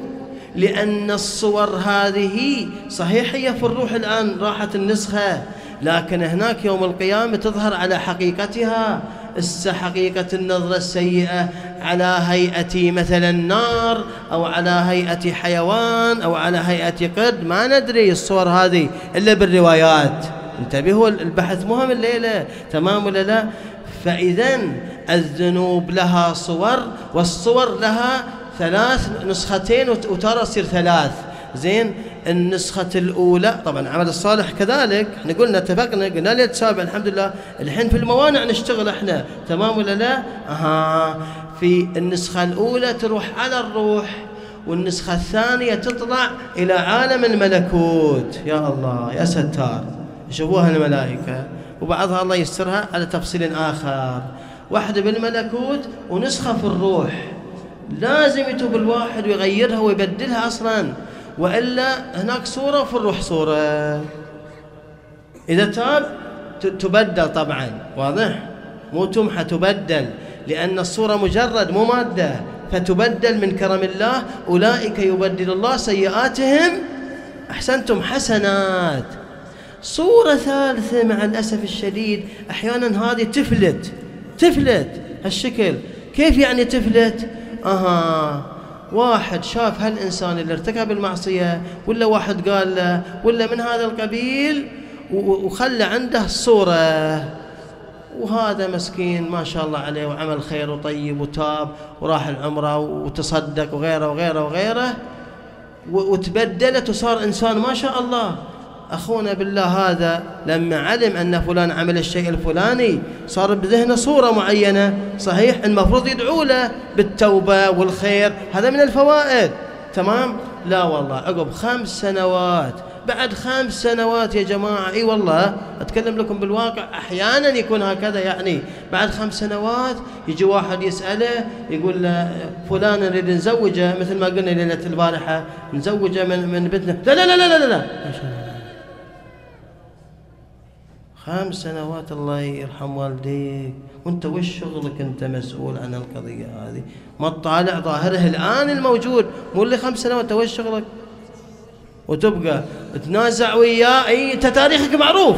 لأن الصور هذه صحيح هي في الروح الآن راحت النسخة. لكن هناك يوم القيامة تظهر على حقيقتها. حقيقة النظرة السيئة على هيئة مثلا نار أو على هيئة حيوان أو على هيئة قرد ما ندري الصور هذه إلا بالروايات. انتبهوا البحث مهم الليلة تمام ولا لا؟ فإذا الذنوب لها صور والصور لها ثلاث نسختين وترى تصير ثلاث. زين؟ النسخة الأولى. طبعا عمل الصالح كذلك. إحنا قلنا اتفقنا قلنا لي تسابع الحمد لله الحين في الموانع نشتغل إحنا. تمام ولا لا؟ أها. في النسخة الأولى تروح على الروح والنسخة الثانية تطلع إلى عالم الملكوت. يا الله يا ستار. يشوفوها الملائكة. وبعضها الله يسترها على تفصيل آخر. واحدة بالملكوت ونسخة في الروح. لازم يتوب الواحد ويغيرها ويبدلها أصلا. وإلا هناك صورة وفي الروح صورة إذا تاب تبدل طبعا واضح؟ مو تمحى تبدل لأن الصورة مجرد مو مادة. فتبدل من كرم الله أولئك يبدل الله سيئاتهم أحسنتم حسنات. صورة ثالثة مع الأسف الشديد أحيانا هذه تفلت تفلت هالشكل. كيف يعني تفلت؟ أها واحد شاف هالإنسان اللي ارتكب المعصية ولا واحد قال له ولا من هذا القبيل وخلى عنده صورة. وهذا مسكين ما شاء الله عليه وعمل خير وطيب وتاب وراح العمرة وتصدق وغيره وغيره وغيره وتبدلت وصار إنسان ما شاء الله. أخونا بالله هذا لما علم أن فلان عمل الشيء الفلاني صار بذهنه صورة معينة صحيح المفروض يدعو له بالتوبة والخير هذا من الفوائد. تمام؟ لا والله عقب خمس سنوات بعد خمس سنوات يا جماعة إي والله أتكلم لكم بالواقع أحيانا يكون هكذا يعني. بعد خمس سنوات يجي واحد يسأله يقول له فلان نريد نزوجه مثل ما قلنا ليلة البارحة نزوجه من من بنتنا لا لا لا لا لا, لا. خمس سنوات الله يرحم والديك. وانت وش شغلك انت مسؤول عن القضية هذه؟ ما تطالع ظاهره الآن الموجود. مو اللي خمس سنوات انت وش شغلك؟ وتبقى تنازع وياه أي انت تاريخك معروف.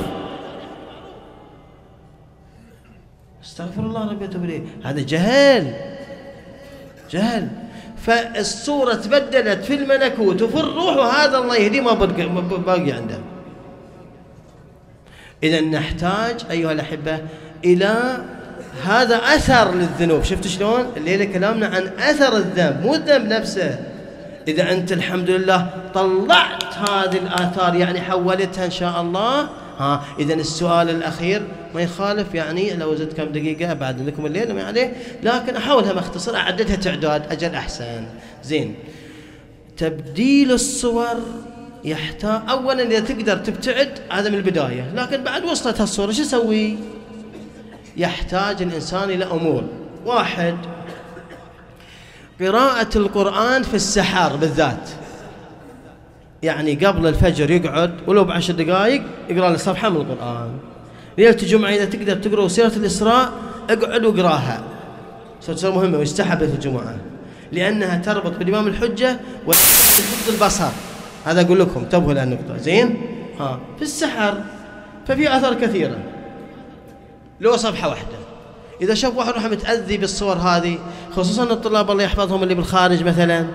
استغفر الله ربي إليه. هذا جهل. جهل. فالصورة تبدلت في الملكوت وفي الروح وهذا الله يهديه ما باقي عنده. إذا نحتاج أيها الأحبة إلى هذا أثر للذنوب. شفت شلون؟ الليلة كلامنا عن أثر الذنب مو الذنب نفسه. إذا أنت الحمد لله طلعت هذه الآثار يعني حولتها إن شاء الله ها إذا السؤال الأخير ما يخالف يعني لو زدت كم دقيقة بعد لكم الليل ما عليه لكن أحاولها مختصر أعددها تعداد أجل أحسن. زين. تبديل الصور يحتاج. اولا إذا تقدر تبتعد هذا من البداية. لكن بعد وصلت هالصورة شو أسوي يحتاج الإنسان إلى أمور. واحد قراءة القرآن في السحر بالذات. يعني قبل الفجر يقعد ولو بعشر دقائق يقرأ له صفحة من القرآن. ليلة الجمعة إذا تقدر تقرأ سيرة الإسراء اقعد واقراها سورة مهمة ويستحب في الجمعة. لأنها تربط بالإمام الحجة وتحفظ البصر. هذا أقول لكم انتبهوا لهالنقطة زين؟ ها. في السحر ففي آثار كثيرة. لو صفحة واحدة. إذا شاف واحد راح متأذي بالصور هذه خصوصا الطلاب الله يحفظهم اللي بالخارج مثلا.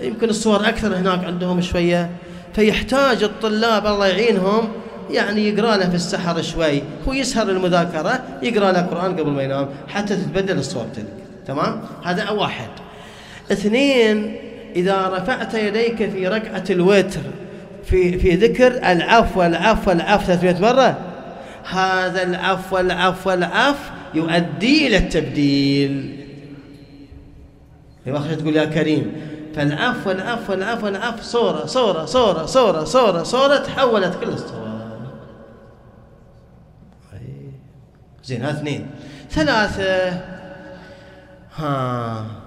يمكن الصور أكثر هناك عندهم شوية. فيحتاج الطلاب الله يعينهم يعني يقرأ له في السحر شوي. هو يسهر المذاكرة يقرأ له القرآن قبل ما ينام حتى تتبدل الصور تلك تمام؟ هذا واحد. اثنين إذا رفعت يديك في ركعة الوتر في في ذكر العفو العفو العفو 300 مرة هذا العفو العفو العفو يؤدي إلى التبديل. واخر تقول يا كريم فالعفو العفو العفو العفو صورة صورة صورة صورة صورة صورة تحولت كل الصور زين هذا اثنين. ثلاثة. ها.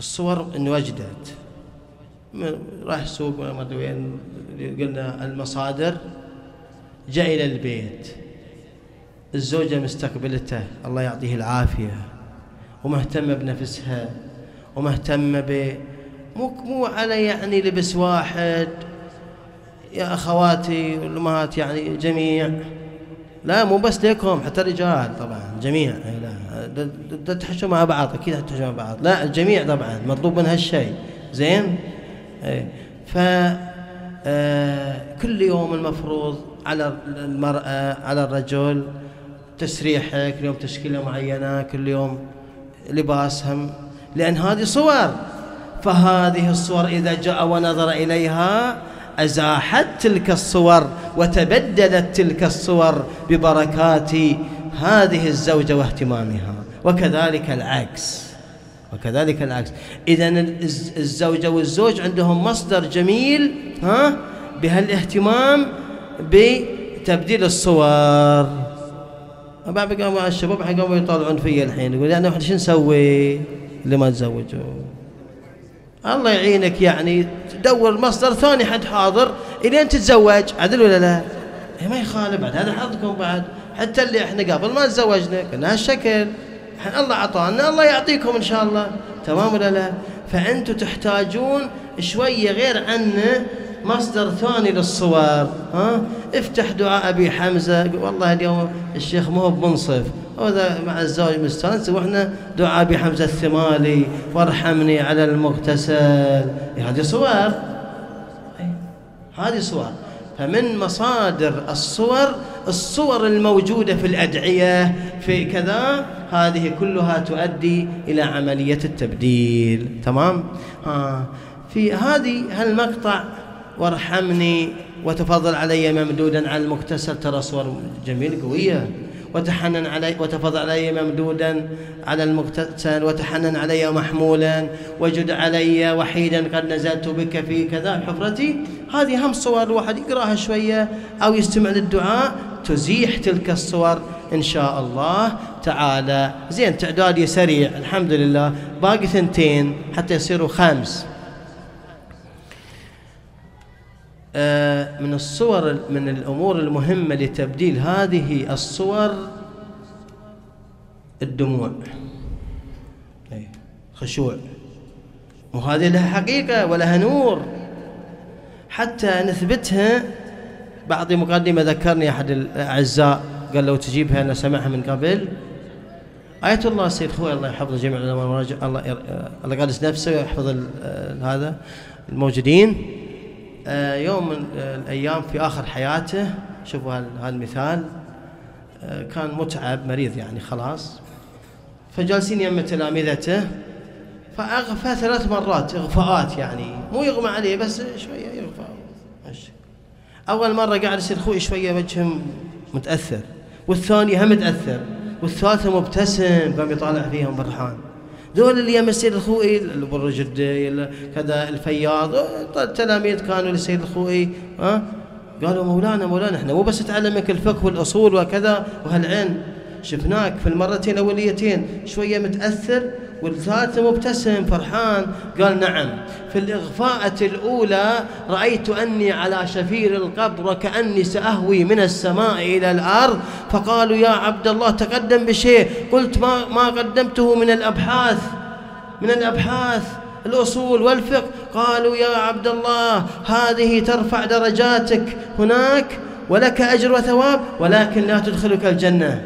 الصور انوجدت راح السوق ما أدري وين قلنا المصادر. جاء إلى البيت. الزوجة مستقبلته الله يعطيه العافية. ومهتمة بنفسها. ومهتمة ب مو مو على يعني لبس واحد. يا أخواتي والأمهات يعني جميع. لا مو بس لكم حتى الرجال طبعا جميع. لا تحشوا مع بعض أكيد تحشوا مع بعض. لا الجميع طبعا مطلوب من هالشيء زين؟ إيه. ف آه، كل يوم المفروض على المرأة على الرجل تسريحه كل يوم تشكيلة معينة كل يوم لباسهم لأن هذه صور. فهذه الصور إذا جاء ونظر إليها أزاحت تلك الصور وتبدلت تلك الصور ببركات هذه الزوجة واهتمامها. وكذلك العكس. وكذلك العكس. إذا الزوجة والزوج عندهم مصدر جميل ها بهالاهتمام بتبديل الصور. بعد قاموا الشباب الحين قاموا يطالعون في الحين يقول يعني إحنا شو نسوي؟ اللي ما تزوجوا؟ الله يعينك يعني. تدور مصدر ثاني حد حاضر إلين تتزوج. عدل ولا لا؟ إيه ما يخالف بعد هذا حظكم بعد. حتى اللي إحنا قبل ما تزوجنا كنا هالشكل الله أعطانا الله يعطيكم إن شاء الله. تمام ولا لا؟ فأنتم تحتاجون شوية غير عنه مصدر ثاني للصور. ها؟ افتح دعاء أبي حمزة. والله اليوم الشيخ مو بمنصف. وهذا مع الزوج مستانس وإحنا دعاء ابي حمزه الثمالي وارحمني على المغتسل. هذه صور؟ هذه صور. فمن مصادر الصور الصور الموجودة في الأدعية في كذا هذه كلها تؤدي إلى عملية التبديل. تمام؟ ها. في هذه هالمقطع وارحمني وتفضل علي ممدودا على المكتسب ترى صور جميل قوية. وتحنن علي وتفضل علي ممدودا على المغتسل وتحنن علي محمولا. وجد علي وحيدا قد نزلت بك في كذا حفرتي. هذه هم صور الواحد يقراها شوية أو يستمع للدعاء. تزيح تلك الصور إن شاء الله تعالى. زين تعدادي سريع. الحمد لله. باقي ثنتين حتى يصيروا خمس آه، من الصور من الأمور المهمة لتبديل هذه الصور الدموع. خشوع. وهذه لها حقيقة ولها نور. حتى نثبتها بعض مقدمة ذكرني أحد الأعزاء قال لو تجيبها أنا سمعها من قبل. آية الله السيد خوي الله يحفظ جميع العلماء الله الله قادس نفسه ويحفظ هذا الموجودين. آه، يوم من الأيام في آخر حياته شوفوا هالمثال آه، كان متعب مريض يعني خلاص. فجالسين يم تلامذته فأغفى ثلاث مرات إغفاءات يعني. مو يغمى عليه بس شوية يغفى. أول مرة قاعد يصير أخوي شوية وجهه متأثر والثاني هم متأثر والثالثة مبتسم قام يطالع فيهم فرحان ذول اللي يم السيد الخوئي البرج كذا الفياض. التلاميذ كانوا للسيد الخوئي ها؟ قالوا مولانا مولانا إحنا مو بس نتعلمك الفقه والأصول وكذا وهالعلم شفناك في المرتين الأوليتين شوية متأثر والثالثة مبتسم فرحان. قال نعم. في الإغفاءة الأولى رأيت أني على شفير القبر وكأني سأهوي من السماء إلى الأرض. فقالوا يا عبد الله تقدم بشيء. قلت ما, ما قدمته من الأبحاث من الأبحاث الأصول والفقه. قالوا يا عبد الله هذه ترفع درجاتك هناك ولك أجر وثواب ولكن لا تدخلك الجنة.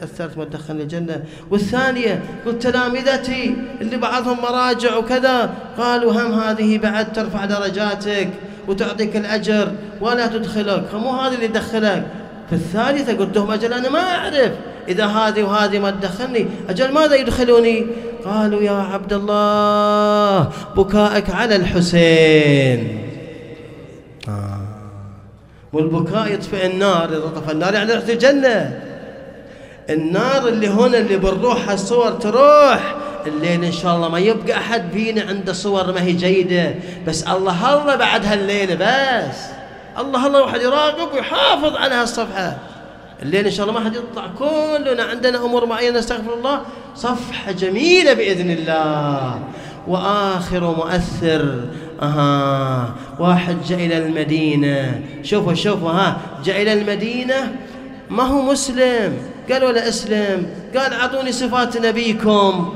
تأثرت ما تدخلني الجنة. والثانية قلت تلامذتي اللي بعضهم مراجع وكذا قالوا هم هذه بعد ترفع درجاتك وتعطيك الأجر ولا تدخلك مو هذه اللي تدخلك في الثالثة قلت لهم أجل أنا ما أعرف إذا هذه وهذه ما تدخلني أجل ماذا يدخلوني؟ قالوا يا عبد الله بكائك على الحسين. آه. والبكاء يطفئ النار إذا طفى النار يعني رحت الجنة. النار اللي هنا اللي بنروح الصور تروح. الليل إن شاء الله ما يبقى أحد فينا عنده صور ما هي جيدة. بس الله الله بعد هالليلة بس. الله الله واحد يراقب ويحافظ على هالصفحة. الليل إن شاء الله ما حد يطلع. كلنا عندنا أمور معينة نستغفر الله. صفحة جميلة بإذن الله. وآخر مؤثر. أها. واحد جاء إلى المدينة. شوفوا شوفوا ها. جاء إلى المدينة. ما هو مسلم؟ قالوا له أسلم؟ قال أعطوني صفات نبيكم.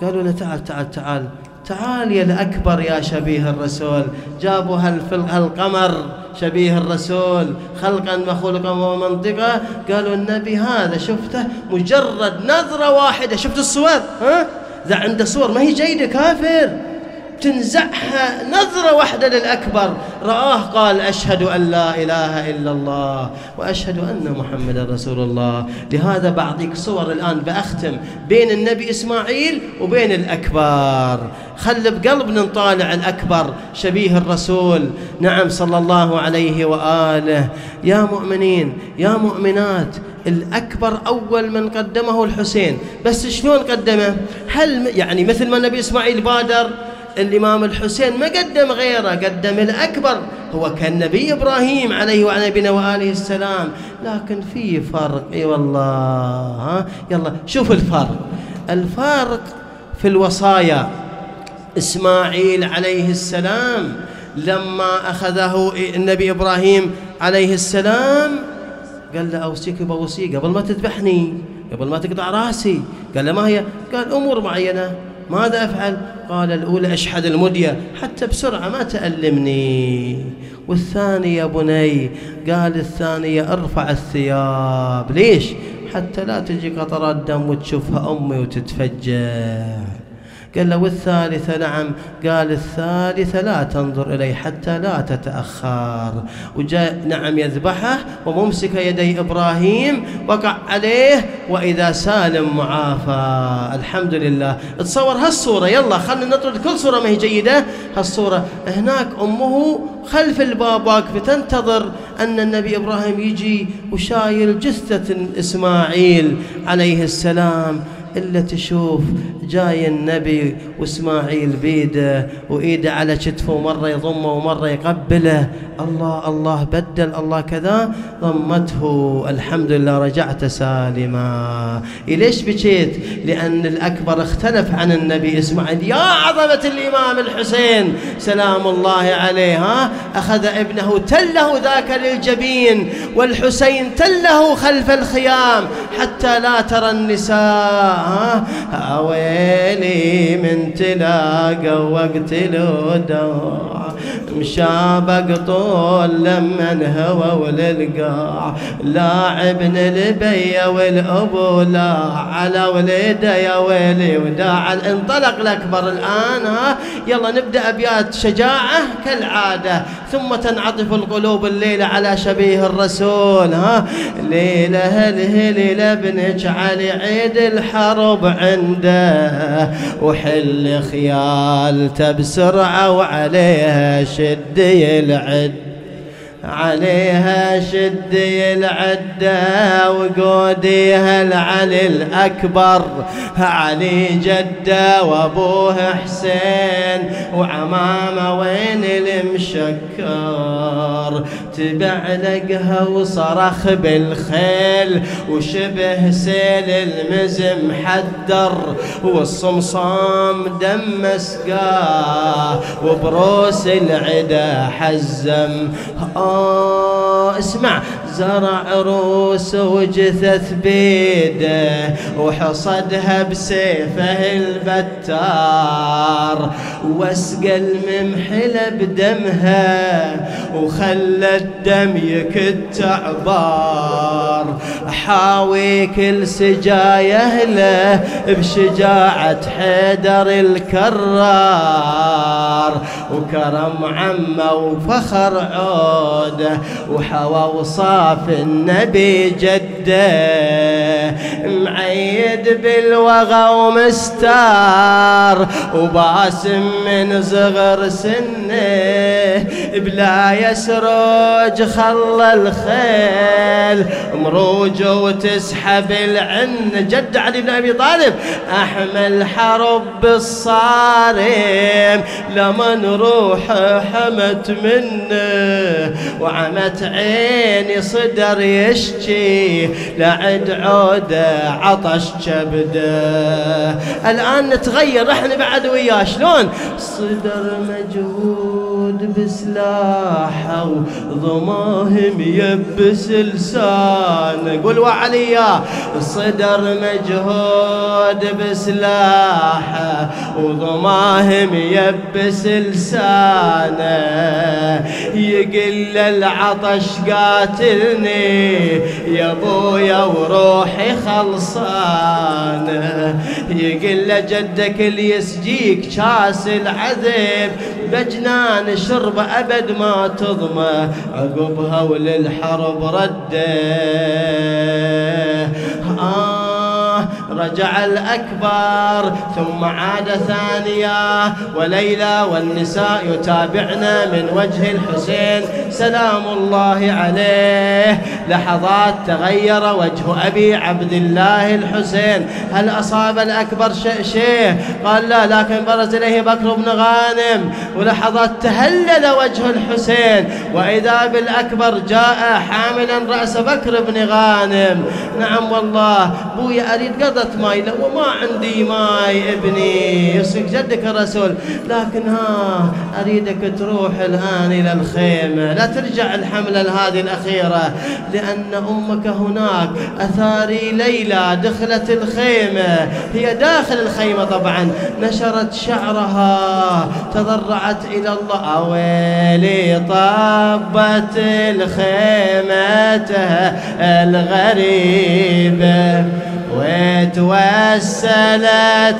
قالوا له تعال تعال تعال. تعال يا الأكبر يا شبيه الرسول. جابوا هالقمر شبيه الرسول. خلقا وخلقا ومنطقا قالوا النبي هذا شفته مجرد نظرة واحدة. شفت الصور؟ ها؟ ذا عنده صور. ما هي جيدة كافر. تنزعها نظرة واحدة للأكبر. رآه قال أشهد أن لا إله إلا الله وأشهد أن محمد رسول الله. لهذا بعطيك صور الآن بأختم بين النبي إسماعيل وبين الأكبر. خل بقلبنا نطالع الأكبر شبيه الرسول. نعم صلى الله عليه وآله. يا مؤمنين يا مؤمنات الأكبر أول من قدمه الحسين. بس شلون قدمه؟ هل يعني مثل ما النبي إسماعيل بادر الإمام الحسين ما قدم غيره قدم الأكبر هو كالنبي إبراهيم عليه وعلى نبينا وآله السلام. لكن في فرق إي والله ها؟ يلا شوف الفرق. الفرق في الوصايا. إسماعيل عليه السلام لما أخذه النبي إبراهيم عليه السلام قال له أوصيك بوصية قبل ما تذبحني قبل ما تقطع رأسي. قال له ما هي؟ قال أمور معينة. ماذا أفعل؟ قال الأولى أشحذ المدية. حتى بسرعة ما تألمني. والثانية بني قال الثانية أرفع الثياب. ليش؟ حتى لا تجي قطرات دم وتشوفها أمي وتتفجع قال له والثالثة نعم. قال الثالثة لا تنظر إليه حتى لا تتأخر. وجاء نعم يذبحه وممسك يدي إبراهيم وقع عليه وإذا سالم معافى. الحمد لله. تصور هالصورة. يلا خلنا نطرد كل صورة ما هي جيدة. هالصورة. هناك أمه خلف الباب واقفة تنتظر أن النبي إبراهيم يجي وشايل جثة إسماعيل عليه السلام. إلا تشوف جاي النبي وإسماعيل بيده وإيده على كتفه مرة يضمه ومرة يقبله. الله الله بدل الله كذا ضمته. الحمد لله رجعت سالما. ليش بكيت لأن الأكبر اختلف عن النبي إسماعيل. يا عظمة الإمام الحسين سلام الله عليه ها؟ أخذ ابنه تله ذاك للجبين والحسين تله خلف الخيام حتى لا ترى النساء. ويلي من تلاقى وقت الوداع مشابق طول لمن هوى وللقاع. لاعبن البي والابو لا على وليده يا ويلي وداع. انطلق الأكبر الآن. ها يلا نبدأ ابيات شجاعة كالعادة. ثم تنعطف القلوب الليلة على شبيه الرسول. ها ليلة الهليله ابنك علي عيد الحرب عنده وحل خيالته بسرعة وعليها شدي العد عليها شدي العدة وقوديها العلي الأكبر. علي جدة وأبوه حسين وعمامة وين المشكر؟ تبعلقها وصرخ بالخيل وشبه سيل المزم حدر والصمصام دم مسقاه وبروس العدا حزم. آه اسمع زرع روس وجثث بيده وحصدها بسيفه البتار. واسقى الممحلة بدمها وخلى الدم يكت عبار حاوي كل سجايه له بشجاعة حيدر الكرار. وكرم عمه وفخر عوده وحوى وصاف النبي جده معيد بالوغى ومستار وباسم من صغر سنه بلا يسرج خلى الخيل. مروج وتسحب العن. جد علي بن أبي طالب احمل حرب بالصارم لمن روحه حمت منه وعمت عيني صدر يشكي. لعد عوده عطش كبده الآن نتغير إحنا بعد وياه. شلون؟ صدر مجهول. مجهود بسلاحه وضماهم يبس لسانه قول وعليا صدر مجهود بسلاحه وضماهم يبس لسانه يقل العطش قاتلني يا أبويا وروحي خلصانة. يقل جدك اللي يسجيك كاس العذب بجنان شرب أبد ما تضمى. عقبها وللحرب رده. آه رجع الأكبر ثم عاد ثانية. وليلى والنساء يتابعن من وجه الحسين. سلام الله عليه. لحظات تغير وجه أبي عبد الله الحسين. هل أصاب الأكبر شيء؟ قال لا لكن برز إليه بكر بن غانم. ولحظات تهلل وجه الحسين. وإذا بالأكبر جاء حاملا رأس بكر بن غانم. نعم والله بويا أريد قضت ماي وما عندي ماي ابني. يصير جدك الرسول. لكن ها أريدك تروح الآن إلى الخيمة. لا ترجع الحملة هذه الأخيرة لأن أمك هناك. أثاري ليلى دخلت الخيمة. هي داخل الخيمة طبعا. نشرت شعرها. تضرعت إلى الله. أويلي طبت الخيمة الغريبة وتوسلت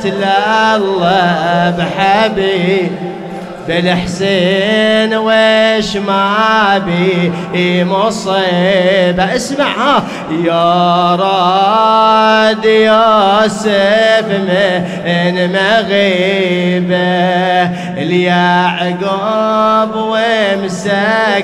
لله بحبيب بالحسين وش ما بي مصيبة. اسمع ها يا راد يوسف من مغيبة. اليعقوب ومسكن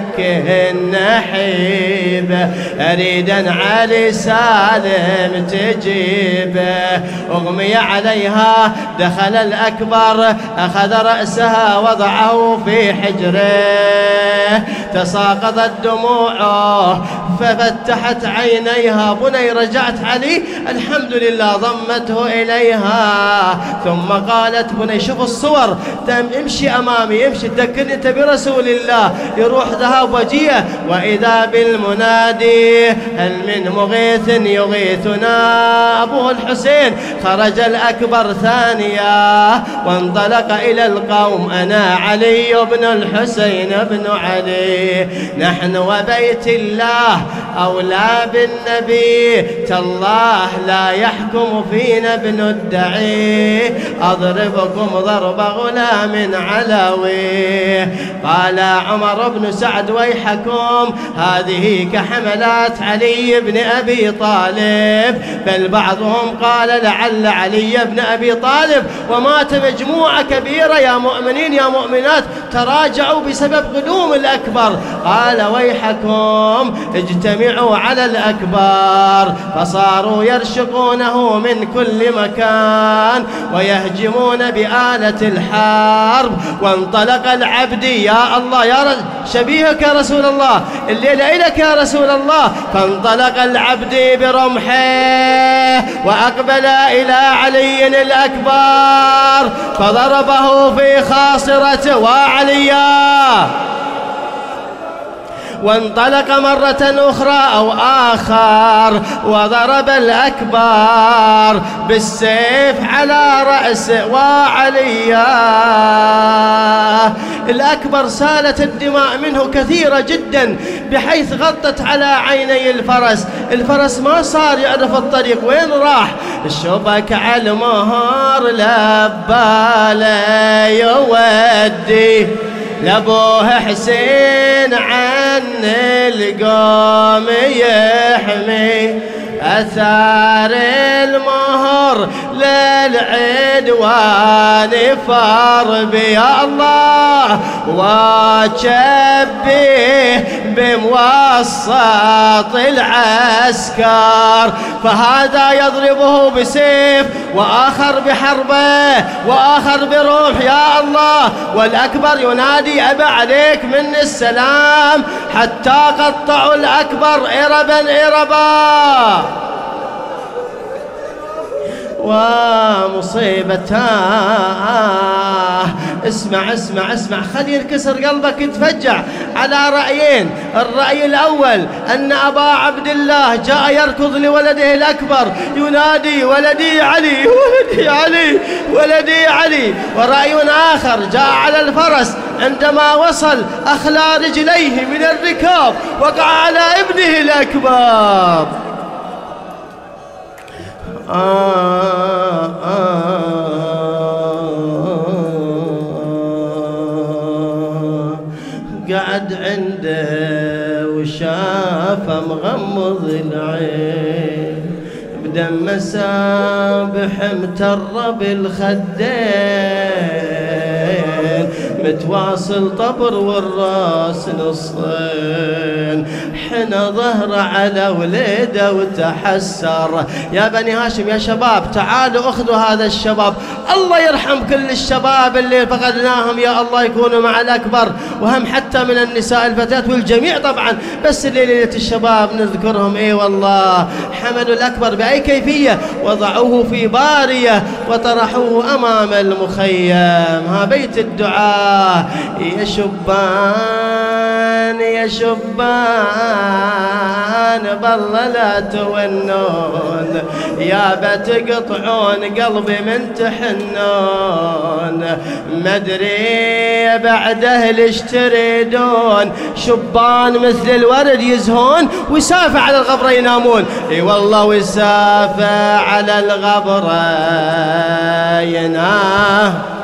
نحيبة أريد علي سالم تجيبه أغمي عليها. دخل الأكبر أخذ رأسها وضع وضعه في حجره تساقطت دموعه ففتحت عينيها. بني رجعت علي الحمد لله ضمته إليها. ثم قالت بني شوف الصور. امشي أمامي امشي تذكرني أنت برسول الله. يروح ذهاب وجيه وإذا بالمنادي هل من مغيث يغيثنا؟ أبوه الحسين. خرج الأكبر ثانية وانطلق إلى القوم. أنا علي بن الحسين بن علي. نحن وبيت الله أولى بالنبي. تالله لا يحكم فينا ابن الدعي. أضربكم ضرب غلام علوي. قال عمر بن سعد ويحكم هذه كحملات علي بن أبي طالب. بل بعضهم قال لعل علي بن أبي طالب ومات مجموعة كبيرة يا مؤمنين يا مؤمنات تراجعوا بسبب غلوم الأكبر. قال ويحكم اجتمعوا على الأكبر فصاروا يرشقونه من كل مكان ويهجمون بآلة الحرب. وانطلق العبد يا الله يا شبيهك يا رسول الله. الليلة إليك يا رسول الله. فانطلق العبد برمحه وأقبل إلى علي الأكبر. فضربه في خاصرته وعليا. وانطلق مرة أخرى أو آخر وضرب الأكبر بالسيف على رأسه وعليا الأكبر سالت الدماء منه كثيرة جدا بحيث غطت على عيني الفرس. الفرس ما صار يعرف الطريق. وين راح؟ الشبك على المهر لباله يودي لابوه حسين عن القوم يحمي أثار المهر للعدوان فرب يا الله وشبيه بموسط العسكر. فهذا يضربه بسيف وآخر بحربه وآخر برمح يا الله. والأكبر ينادي أبا عليك من السلام حتى قطعوا الأكبر إربا إربا. ومصيبتاه. اسمع اسمع اسمع. خلي ينكسر قلبك يتفجع على رأيين. الرأي الأول أن أبا عبد الله جاء يركض لولده الأكبر. ينادي ولدي علي ولدي علي ولدي علي. ورأي آخر جاء على الفرس. عندما وصل أخلى رجليه من الركاب وقع على ابنه الأكبر. قعد عنده وشافه مغمض العين بدم مسابح متر بالخدين متواصل طبر والراس نصين. حنا ظهره على وليده وتحسر. يا بني هاشم يا شباب تعالوا أخذوا هذا الشباب. الله يرحم كل الشباب اللي فقدناهم. يا الله يكونوا مع الأكبر. وهم حتى من النساء الفتيات والجميع طبعا. بس اللي ليلة الشباب نذكرهم إي والله. حملوا الأكبر بأي كيفية؟ وضعوه في بارية وطرحوه أمام المخيم. ها بيت الدعاء. يا شبان يا شبان بالله لا تونون يا بتقطعون قلبي من تحنون. مدري بعده ليش تريدون. شبان مثل الورد يزهون ويسافع على الغبرة ينامون. إي والله ويسافع على الغبرة ينام.